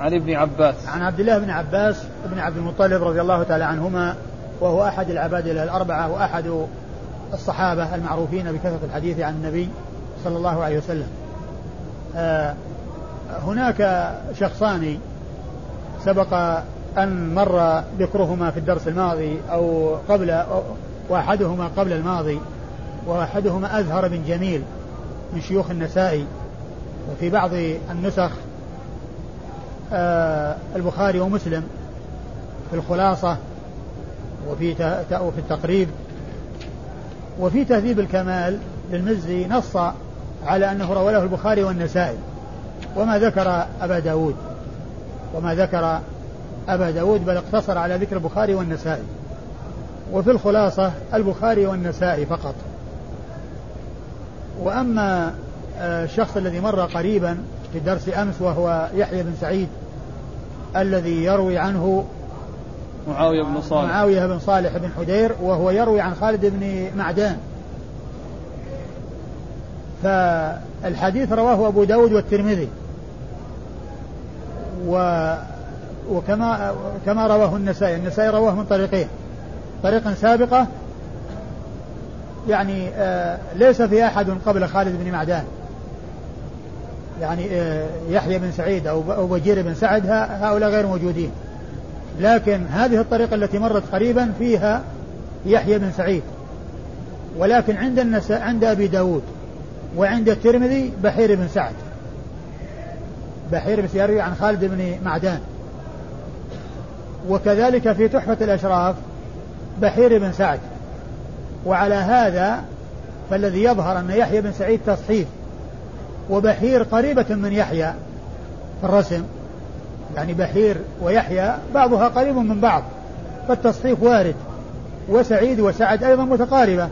S1: عن ابن عباس.
S2: عن عبد الله بن عباس بن عبد المطلب رضي الله تعالى عنهما وهو أحد العبادلة الأربعة وأحد الصحابة المعروفين بكثرة الحديث عن النبي صلى الله عليه وسلم. آه هناك شخصان سبق أن مر ذكرهما في الدرس الماضي أو قبل وأحدهما قبل الماضي وأحدهما أزهر بن جميل من شيوخ النسائي وفي بعض النسخ البخاري ومسلم في الخلاصة وفي وفي التقريب وفي تهذيب الكمال للمزي نص على أنه روى له البخاري والنسائي وما ذكر أبا داود وما ذكر أبا داود بل اقتصر على ذكر البخاري والنسائي. وفي الخلاصة البخاري والنسائي فقط. وأما آه، الشخص الذي مر قريبا في درس أمس وهو يحيى بن سعيد الذي يروي عنه
S1: معاوية بن صالح.
S2: معاوية بن صالح بن حدير وهو يروي عن خالد بن معدان. فالحديث رواه أبو داود والترمذي. و وكما كما رواه النسائي. النسائي رواه من طريقين. طريقا سابقة يعني آه ليس في أحد قبل خالد بن معدان. يعني آه يحيى بن سعيد أو بجير بن سعد هؤلاء غير موجودين. لكن هذه الطريقة التي مرت قريبا فيها يحيى بن سعيد. ولكن عند النساء عند أبي داود وعند الترمذي بحير بن سعد. بحير بن يروي عن خالد بن معدان. وكذلك في تحفة الأشراف بحير بن سعد. وعلى هذا فالذي يظهر أن يحيى بن سعيد تصحيف وبحير قريبة من يحيى في الرسم. يعني بحير ويحيى بعضها قريب من بعض فالتصحيف وارد وسعيد وسعد أيضا متقاربة.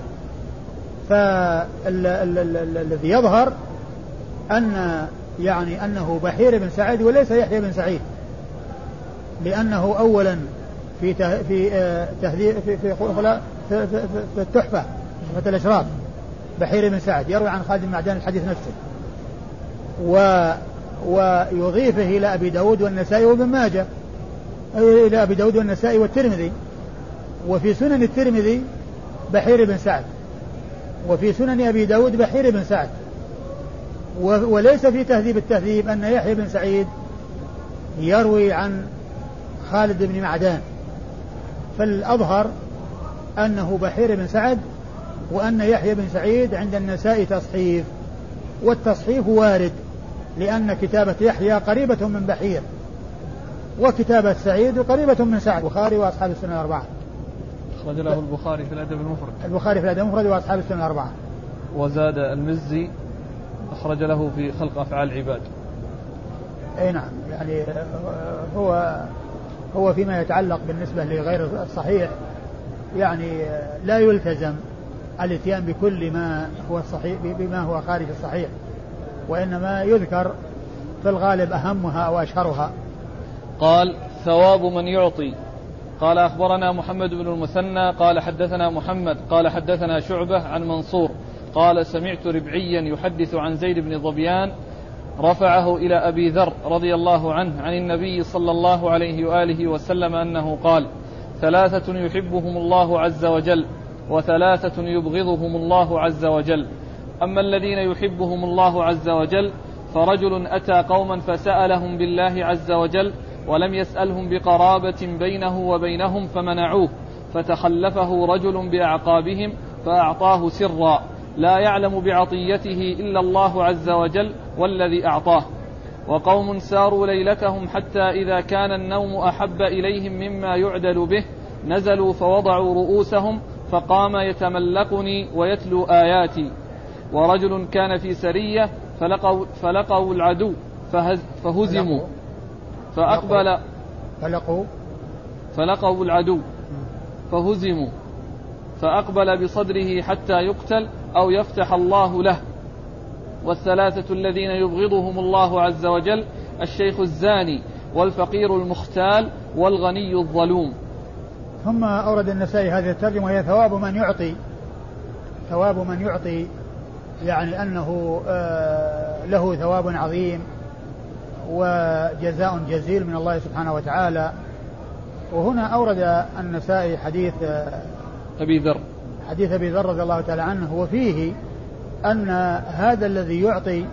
S2: فالذي يظهر أن يعني أنه بحير بن سعد وليس يحيى بن سعيد لأنه أولا في في آه، تهذيب في في, في, في, في التحفة تحفة الأشراف بحير بن سعد يروي عن خالد بن معدان الحديث نفسه. و ويضيفه إلى أبي داود والنسائي وابن ماجه. إلى أبي داود والنسائي والترمذي. وفي سنن الترمذي بحير بن سعد. وفي سنن أبي داود بحير بن سعد. وليس في تهذيب التهذيب أن يحيى بن سعيد يروي عن خالد بن معدان. فالأظهر أنه بحير بن سعد وأن يحيى بن سعيد عند النساء تصحيف. والتصحيف وارد. لأن كتابة يحيى قريبة من بحير وكتابة سعيد قريبة من سعد. البخاري وأصحاب السنة الأربعة.
S1: أخرج له البخاري في الأدب المفرد.
S2: البخاري في الأدب المفرد وأصحاب السنة الأربعة.
S1: وزاد المزي أخرج له في خلق أفعال العباد.
S2: أي نعم يعني هو هو فيما يتعلق بالنسبة لغير الصحيح يعني لا يلتزم الإتيان بكل ما هو الصحيح بما هو خارج الصحيح. وإنما يذكر في الغالب أهمها أو أشهرها.
S1: قال ثواب من يعطي. قال أخبرنا محمد بن المثنى قال حدثنا محمد قال حدثنا شعبة عن منصور قال سمعت ربعيا يحدث عن زيد بن ظبيان رفعه إلى أبي ذر رضي الله عنه عن النبي صلى الله عليه وآله وسلم أنه قال ثلاثة يحبهم الله عز وجل وثلاثة يبغضهم الله عز وجل. أما الذين يحبهم الله عز وجل فرجل أتى قوما فسألهم بالله عز وجل ولم يسألهم بقرابة بينه وبينهم فمنعوه فتخلفه رجل بأعقابهم فأعطاه سرا لا يعلم بعطيته إلا الله عز وجل والذي أعطاه. وقوم ساروا ليلتهم حتى إذا كان النوم أحب إليهم مما يعدل به نزلوا فوضعوا رؤوسهم فقام يتملقني ويتلو آياتي. ورجل كان في سرية فلقوا, فلقوا العدو فهزموا. فأقبل
S2: فلقوا.
S1: فلقوا العدو فهزموا. فأقبل بصدره حتى يقتل أو يفتح الله له. والثلاثة الذين يبغضهم الله عز وجل الشيخ الزاني والفقير المختال والغني الظلوم.
S2: ثم أورد النسائي هذه الترجمة وهي ثواب من يعطي ثواب من يعطي يعني أنه آه، له ثواب عظيم وجزاء جزيل من الله سبحانه وتعالى. وهنا أورد النسائي حديث آه،
S1: أبي ذر.
S2: حديث أبي ذر رضي الله تعالى عنه وفيه أن هذا الذي يعطي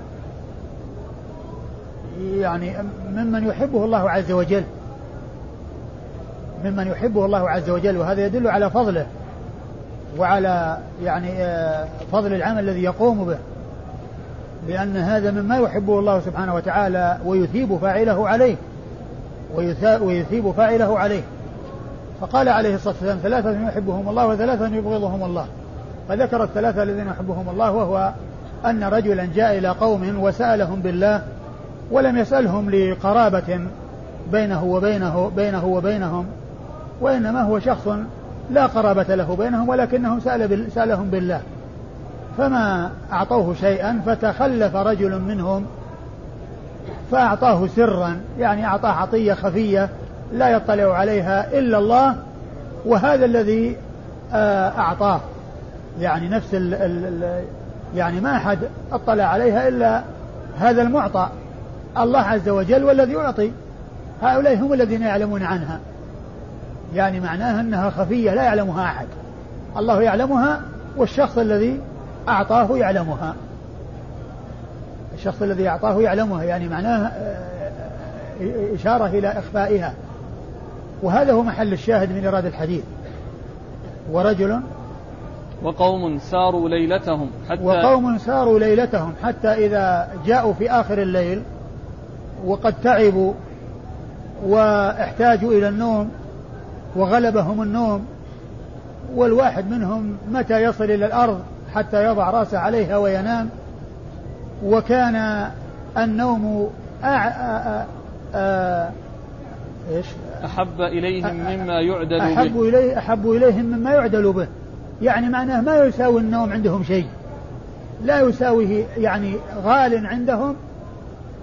S2: يعني ممن يحبه الله عز وجل ممن يحبه الله عز وجل وهذا يدل على فضله. وعلى يعني آه، فضل العمل الذي يقوم به لأن هذا مما يحبه الله سبحانه وتعالى ويثيب فاعله عليه ويثيب فاعله عليه. فقال عليه الصلاة والسلام ثلاثة يحبهم الله وثلاثة يبغضهم الله. فذكر الثلاثة الذين يحبهم الله وهو أن رجلا جاء إلى قوم وسألهم بالله ولم يسألهم لقرابة بينه وبينه بينه وبينهم وإنما هو شخص لا قرابة له بينهم ولكنه سأل سألهم بالله. فما أعطوه شيئا فتخلف رجل منهم فأعطاه سرا يعني أعطاه عطية خفية لا يطلع عليها إلا الله وهذا الذي آه، أعطاه. يعني نفس ال ال يعني ما أحد اطلع عليها إلا هذا المعطى الله عز وجل والذي يعطي. هؤلاء هم الذين يعلمون عنها. يعني معناها أنها خفية لا يعلمها أحد. الله يعلمها والشخص الذي أعطاه يعلمها. الشخص الذي أعطاه يعلمها يعني معناه آه، إشارة إلى إخفائها. وهذا هو محل الشاهد من إرادة الحديث. ورجل
S1: وقوم ساروا ليلتهم
S2: حتى وقوم ساروا ليلتهم حتى إذا جاءوا في آخر الليل وقد تعبوا واحتاجوا إلى النوم وغلبهم النوم والواحد منهم متى يصل إلى الأرض حتى يضع رأسه عليها وينام؟ وكان النوم أع... أ...
S1: أ... إيش؟ أحب إليهم مما يعدل
S2: أحب به. أحب إليه أحب إليهم مما يعدل به. يعني معناه ما يساوي النوم عندهم شيء. لا يساويه يعني غال عندهم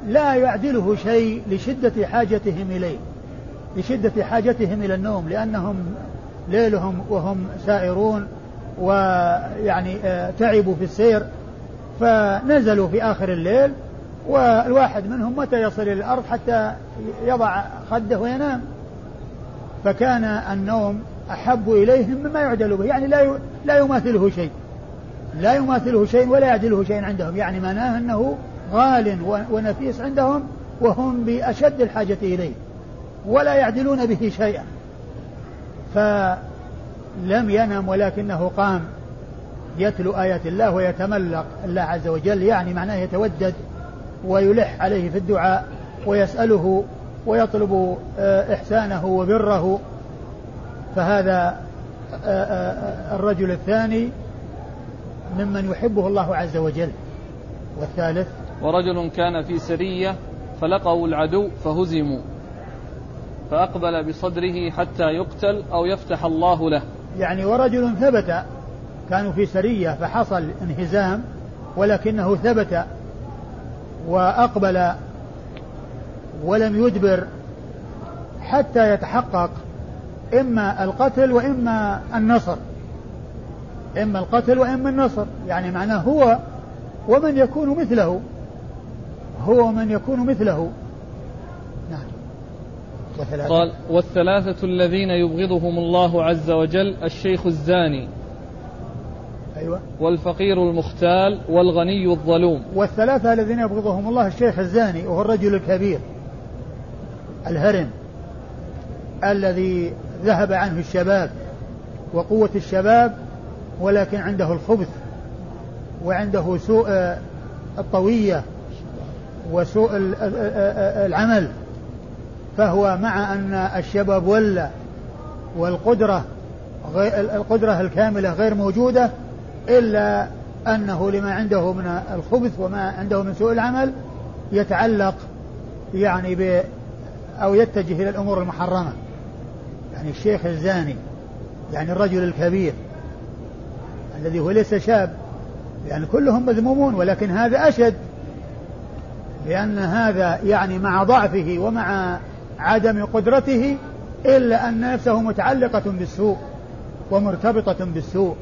S2: لا يعدله شيء لشدة حاجتهم إليه. لشدة حاجتهم إلى النوم لأنهم ليلهم وهم سائرون ويعني آه، تعبوا في السير فنزلوا في آخر الليل والواحد منهم متى يصل إلى الأرض حتى يضع خده وينام؟ فكان النوم أحب إليهم مما يعدل به يعني لا لا يماثله شيء لا يماثله شيء ولا يعدله شيء عندهم يعني معناه أنه غال ونفيس عندهم وهم بأشد الحاجة إليه. ولا يعدلون به شيئا. فلم ينم ولكنه قام يتلو آيات الله ويتملق الله عز وجل يعني معناه يتودد ويلح عليه في الدعاء ويسأله ويطلب آه، إحسانه وبره. فهذا آه، آه، الرجل الثاني ممن يحبه الله عز وجل. والثالث
S1: ورجل كان في سرية فلقوا العدو فهزموا. فأقبل بصدره حتى يقتل أو يفتح الله له.
S2: يعني ورجل ثبت كانوا في سرية فحصل انهزام ولكنه ثبت وأقبل ولم يدبر حتى يتحقق إما القتل وإما النصر. إما القتل وإما النصر. يعني معناه هو ومن يكون مثله هو ومن يكون مثله.
S1: وثلاثة قال والثلاثة الذين يبغضهم الله عز وجل الشيخ الزاني.
S2: أيوة.
S1: والفقير المختال والغني الظلوم.
S2: والثلاثة الذين يبغضهم الله الشيخ الزاني وهو الرجل الكبير الهرم الذي ذهب عنه الشباب وقوة الشباب ولكن عنده الخبث وعنده سوء الطوية وسوء العمل. فهو مع أن الشباب ولى والقدرة القدرة الكاملة غير موجودة إلا أنه لما عنده من الخبث وما عنده من سوء العمل يتعلق يعني ب أو يتجه إلى الأمور المحرمة. يعني الشيخ الزاني يعني الرجل الكبير الذي هو ليس شاب لأن كلهم مذمومون ولكن هذا أشد لأن هذا يعني مع ضعفه ومع عدم قدرته إلا أن نفسه متعلقة بالسوء ومرتبطة بالسوء.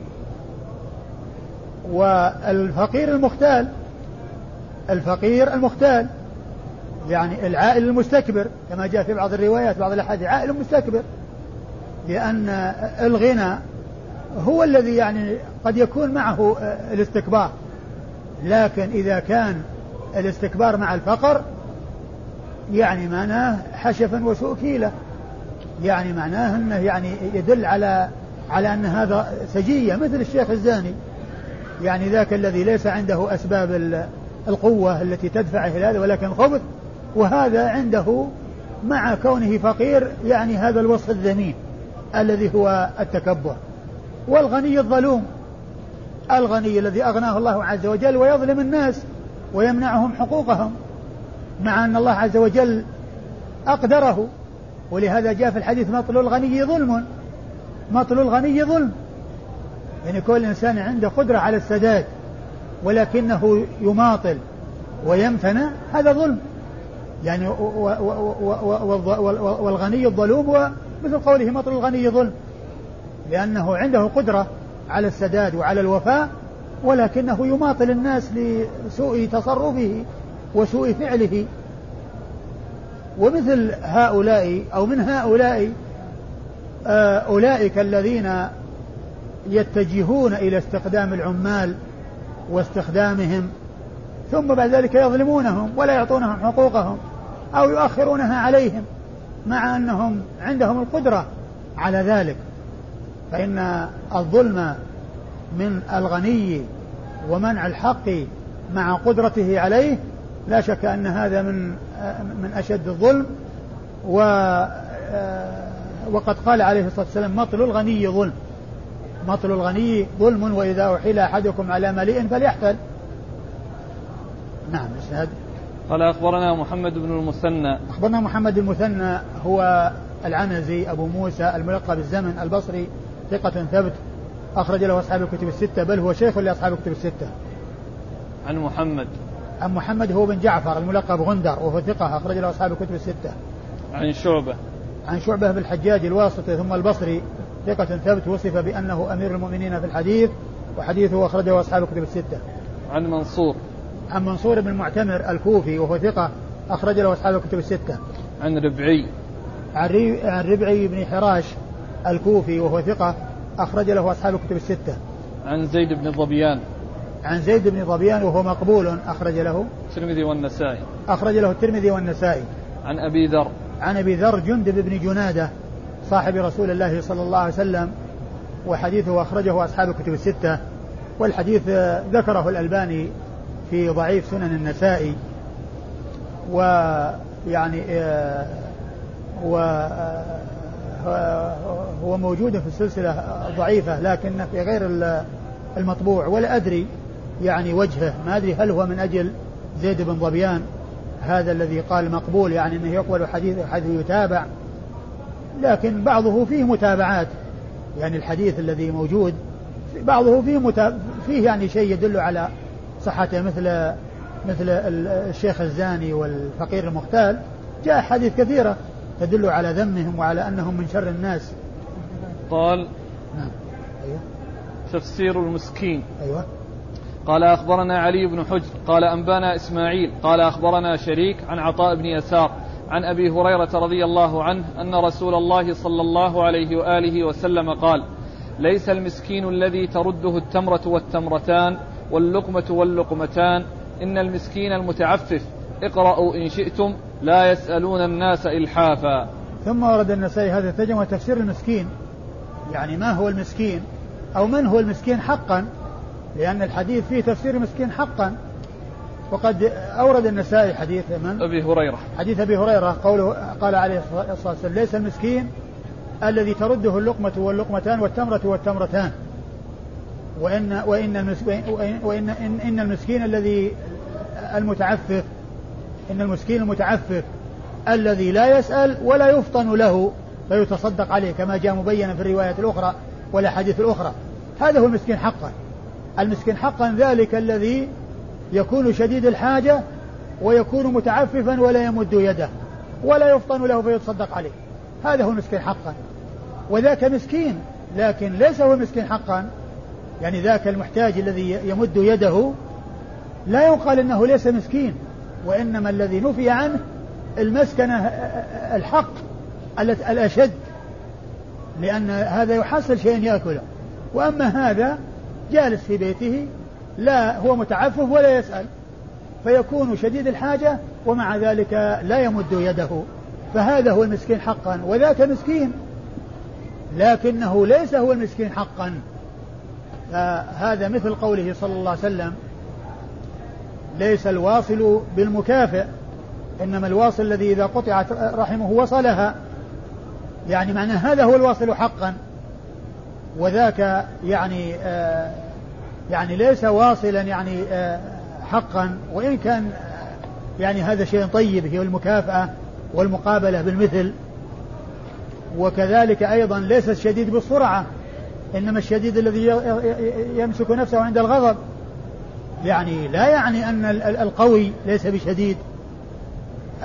S2: والفقير المختال الفقير المختال يعني العائل المستكبر كما جاء في بعض الروايات بعض الأحاديث عائل مستكبر لأن الغنى هو الذي يعني قد يكون معه الاستكبار. لكن إذا كان الاستكبار مع الفقر يعني معناه حشفا وسوء كيلة يعني معناه أنه يعني يدل على على أن هذا سجية مثل الشيخ الزاني. يعني ذاك الذي ليس عنده أسباب القوة التي تدفعه إلى هذا ولكن خبث وهذا عنده مع كونه فقير يعني هذا الوصف الذميم الذي هو التكبر. والغني الظلوم الغني الذي أغناه الله عز وجل ويظلم الناس ويمنعهم حقوقهم. مع أن الله عز وجل أقدره ولهذا جاء في الحديث مطل الغني ظلم مطل الغني ظلم يعني كل إنسان عنده قدرة على السداد ولكنه يماطل ويمتنع هذا ظلم يعني والغني الظلوم مثل قوله مطل الغني ظلم لأنه عنده قدرة على السداد وعلى الوفاء ولكنه يماطل الناس لسوء تصرفه وسوء فعله. ومثل هؤلاء أو من هؤلاء آه، أولئك الذين يتجهون إلى استخدام العمال واستخدامهم ثم بعد ذلك يظلمونهم ولا يعطونهم حقوقهم أو يؤخرونها عليهم مع أنهم عندهم القدرة على ذلك. فإن الظلم من الغني ومنع الحق مع قدرته عليه لا شك أن هذا من من أشد الظلم و وقد قال عليه الصلاة والسلام مطل الغني ظلم. مطل الغني ظلم وإذا أحيل أحدكم على مليء فليحتل. نعم اسناد
S1: قال أخبرنا محمد بن المثنى.
S2: أخبرنا محمد المثنى هو العنزي أبو موسى الملقب بالزمن البصري ثقة ثبت أخرج له أصحاب الكتب الستة بل هو شيخ لأصحاب الكتب الستة.
S1: عن محمد.
S2: عن محمد هو بن جعفر الملقب غندر وهو ثقة أخرج له أصحاب الكتب الستة.
S1: عن شعبة.
S2: عن شعبة بالحجاج الواسطي ثم البصري ثقة ثبت وصف بأنه أمير المؤمنين في الحديث وحديثه أخرجه أصحاب الكتب الستة.
S1: عن منصور.
S2: عن منصور بن المعتمر الكوفي وهو ثقة أخرج له أصحاب الكتب الستة.
S1: عن ربعي.
S2: عن ربعي بن حراش الكوفي وهو ثقة أخرج له أصحاب الكتب الستة.
S1: عن زيد بن ظبيان
S2: عن زيد بن ظبيان وهو مقبول أخرج له.
S1: الترمذي والنسائي.
S2: أخرج له الترمذي والنسائي.
S1: عن أبي ذر.
S2: عن أبي ذر جندب بن جنادة صاحب رسول الله صلى الله عليه وسلم وحديثه أخرجه أصحاب الكتب الستة. والحديث ذكره الألباني في ضعيف سنن النسائي. ويعني آه، و آه، هو موجود في السلسلة ضعيفة لكن في غير المطبوع. ولا أدري يعني وجهه. ما أدري هل هو من أجل زيد بن ظبيان هذا الذي قال مقبول يعني أنه يقبل حديث حديث يتابع. لكن بعضه فيه متابعات. يعني الحديث الذي موجود بعضه فيه فيه يعني شيء يدل على صحته مثل مثل الشيخ الزاني والفقير المختال. جاء حديث كثيرة تدل على ذمهم وعلى أنهم من شر الناس.
S1: قال
S2: نعم. أيوه.
S1: تفسير المسكين.
S2: أيوه.
S1: قال أخبرنا علي بن حجر قال أنبانا إسماعيل قال أخبرنا شريك عن عطاء بن يسار عن أبي هريرة رضي الله عنه أن رسول الله صلى الله عليه وآله وسلم قال ليس المسكين الذي ترده التمرة والتمرتان واللقمة واللقمتان إن المسكين المتعفف اقرأوا إن شئتم لا يسألون الناس إلحافا.
S2: ثم ورد النسائي هذا الترجمة تفسير المسكين يعني ما هو المسكين أو من هو المسكين حقا لأن الحديث فيه تفسير المسكين حقا. وقد أورد النسائي حديث من؟
S1: أبي هريرة.
S2: حديث أبي هريرة قوله قال عليه الصلاة والسلام ليس المسكين الذي ترده اللقمة واللقمتان والتمرة والتمرتان. وإن وإن المسكين وإن إن, إن المسكين الذي المتعفف إن المسكين المتعفف الذي لا يسأل ولا يفطن له فيتصدق عليه كما جاء مبينا في الرواية الأخرى والأحاديث الأخرى. هذا هو المسكين حقا. المسكين حقا ذلك الذي يكون شديد الحاجة ويكون متعففا ولا يمد يده ولا يفطن له فيتصدق عليه. هذا هو المسكين حقا. وذاك مسكين لكن ليس هو المسكين حقا. يعني ذاك المحتاج الذي يمد يده لا يقال إنه ليس مسكين وإنما الذي نفي عنه المسكنه الحق الأشد. لأن هذا يحصل شيء يأكله. وأما هذا جالس في بيته لا هو متعفف ولا يسأل. فيكون شديد الحاجة ومع ذلك لا يمد يده. فهذا هو المسكين حقا وذاك مسكين. لكنه ليس هو المسكين حقا. فهذا مثل قوله صلى الله عليه وسلم ليس الواصل بالمكافئ إنما الواصل الذي إذا قطعت رحمه وصلها. يعني معنى هذا هو الواصل حقا. وذاك يعني آه يعني ليس واصلا يعني آه حقا. وإن كان يعني هذا شيء طيب هي المكافأة والمقابلة بالمثل. وكذلك أيضا ليس الشديد بالسرعة إنما الشديد الذي يمسك نفسه عند الغضب. يعني لا يعني أن القوي ليس بشديد.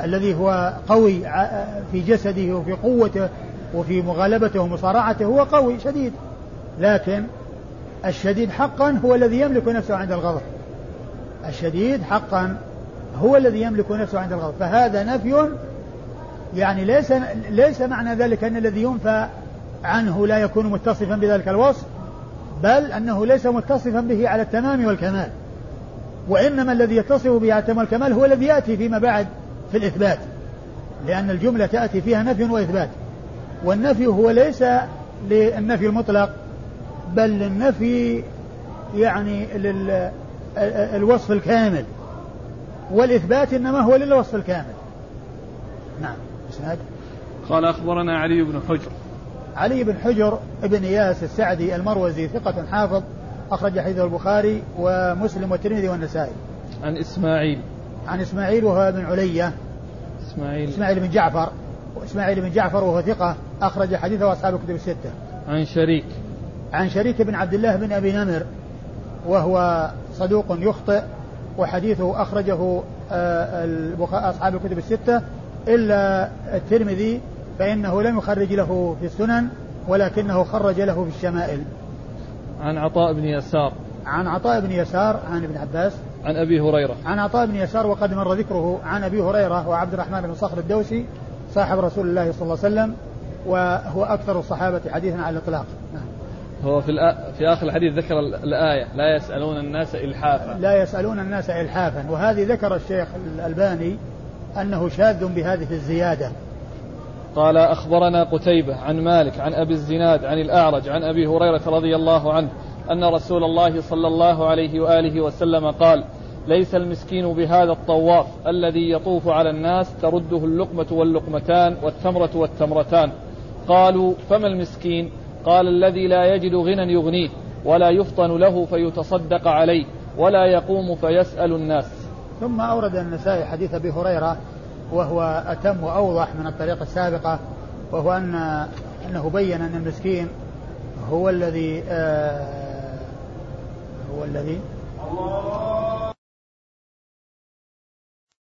S2: الذي هو قوي في جسده وفي قوته وفي مغالبته ومصارعته هو قوي شديد. لكن الشديد حقا هو الذي يملك نفسه عند الغضب. الشديد حقا هو الذي يملك نفسه عند الغضب. فهذا نفي يعني ليس ليس معنى ذلك أن الذي ينفى عنه لا يكون متصفا بذلك الوصف بل أنه ليس متصفا به على التمام والكمال. وإنما الذي يتصف به على التمام والكمال هو الذي يأتي فيما بعد في الإثبات لأن الجملة تأتي فيها نفي وإثبات. والنفي هو ليس للنفي المطلق بل للنفي يعني للوصف الكامل. والإثبات إنما هو للوصف الكامل. نعم. إسناد.
S1: قال أخبرنا علي بن حجر.
S2: علي بن حجر ابن إياس السعدي المروزي ثقة حافظ أخرج حديثه البخاري ومسلم والترمذي والنسائي.
S1: عن إسماعيل.
S2: عن إسماعيل وهو بن علية.
S1: إسماعيل.
S2: إسماعيل بن جعفر. وإسماعيل بن جعفر وهو ثقة أخرج حديثه أصحاب الكتب الستة.
S1: عن شريك.
S2: عن شريك بن عبد الله بن أبي نمر وهو صدوق يخطئ وحديثه أخرجه أصحاب الكتب الستة إلا الترمذي فإنه لم يخرج له في السنن ولكنه خرج له في الشمائل.
S1: عن عطاء بن يسار.
S2: عن عطاء بن يسار عن ابن عباس.
S1: عن أبي هريرة.
S2: عن عطاء بن يسار وقد مر ذكره عن أبي هريرة وعبد الرحمن بن صخر الدوسي صاحب رسول الله صلى الله عليه وسلم وهو أكثر الصحابة حديثا على الإطلاق. نعم.
S1: هو في. في آخر الحديث ذكر الآية لا يسألون الناس إلحافا.
S2: لا يسألون الناس إلحافا. وهذه ذكر الشيخ الألباني أنه شاذ بهذه الزيادة.
S1: قال أخبرنا قتيبة عن مالك عن أبي الزناد عن الأعرج عن أبي هريرة رضي الله عنه أن رسول الله صلى الله عليه وآله وسلم قال ليس المسكين بهذا الطواف الذي يطوف على الناس ترده اللقمة واللقمتان والتمرة والتمرتان. قالوا فما المسكين؟ قال الذي لا يجد غنى يغنيه ولا يفطن له فيتصدق عليه ولا يقوم فيسأل الناس.
S2: ثم أورد النسائي حديث أبي هريرة وهو أتم وأوضح من الطريقة السابقة وهو أن أنه بين أن المسكين هو الذي آه هو الذي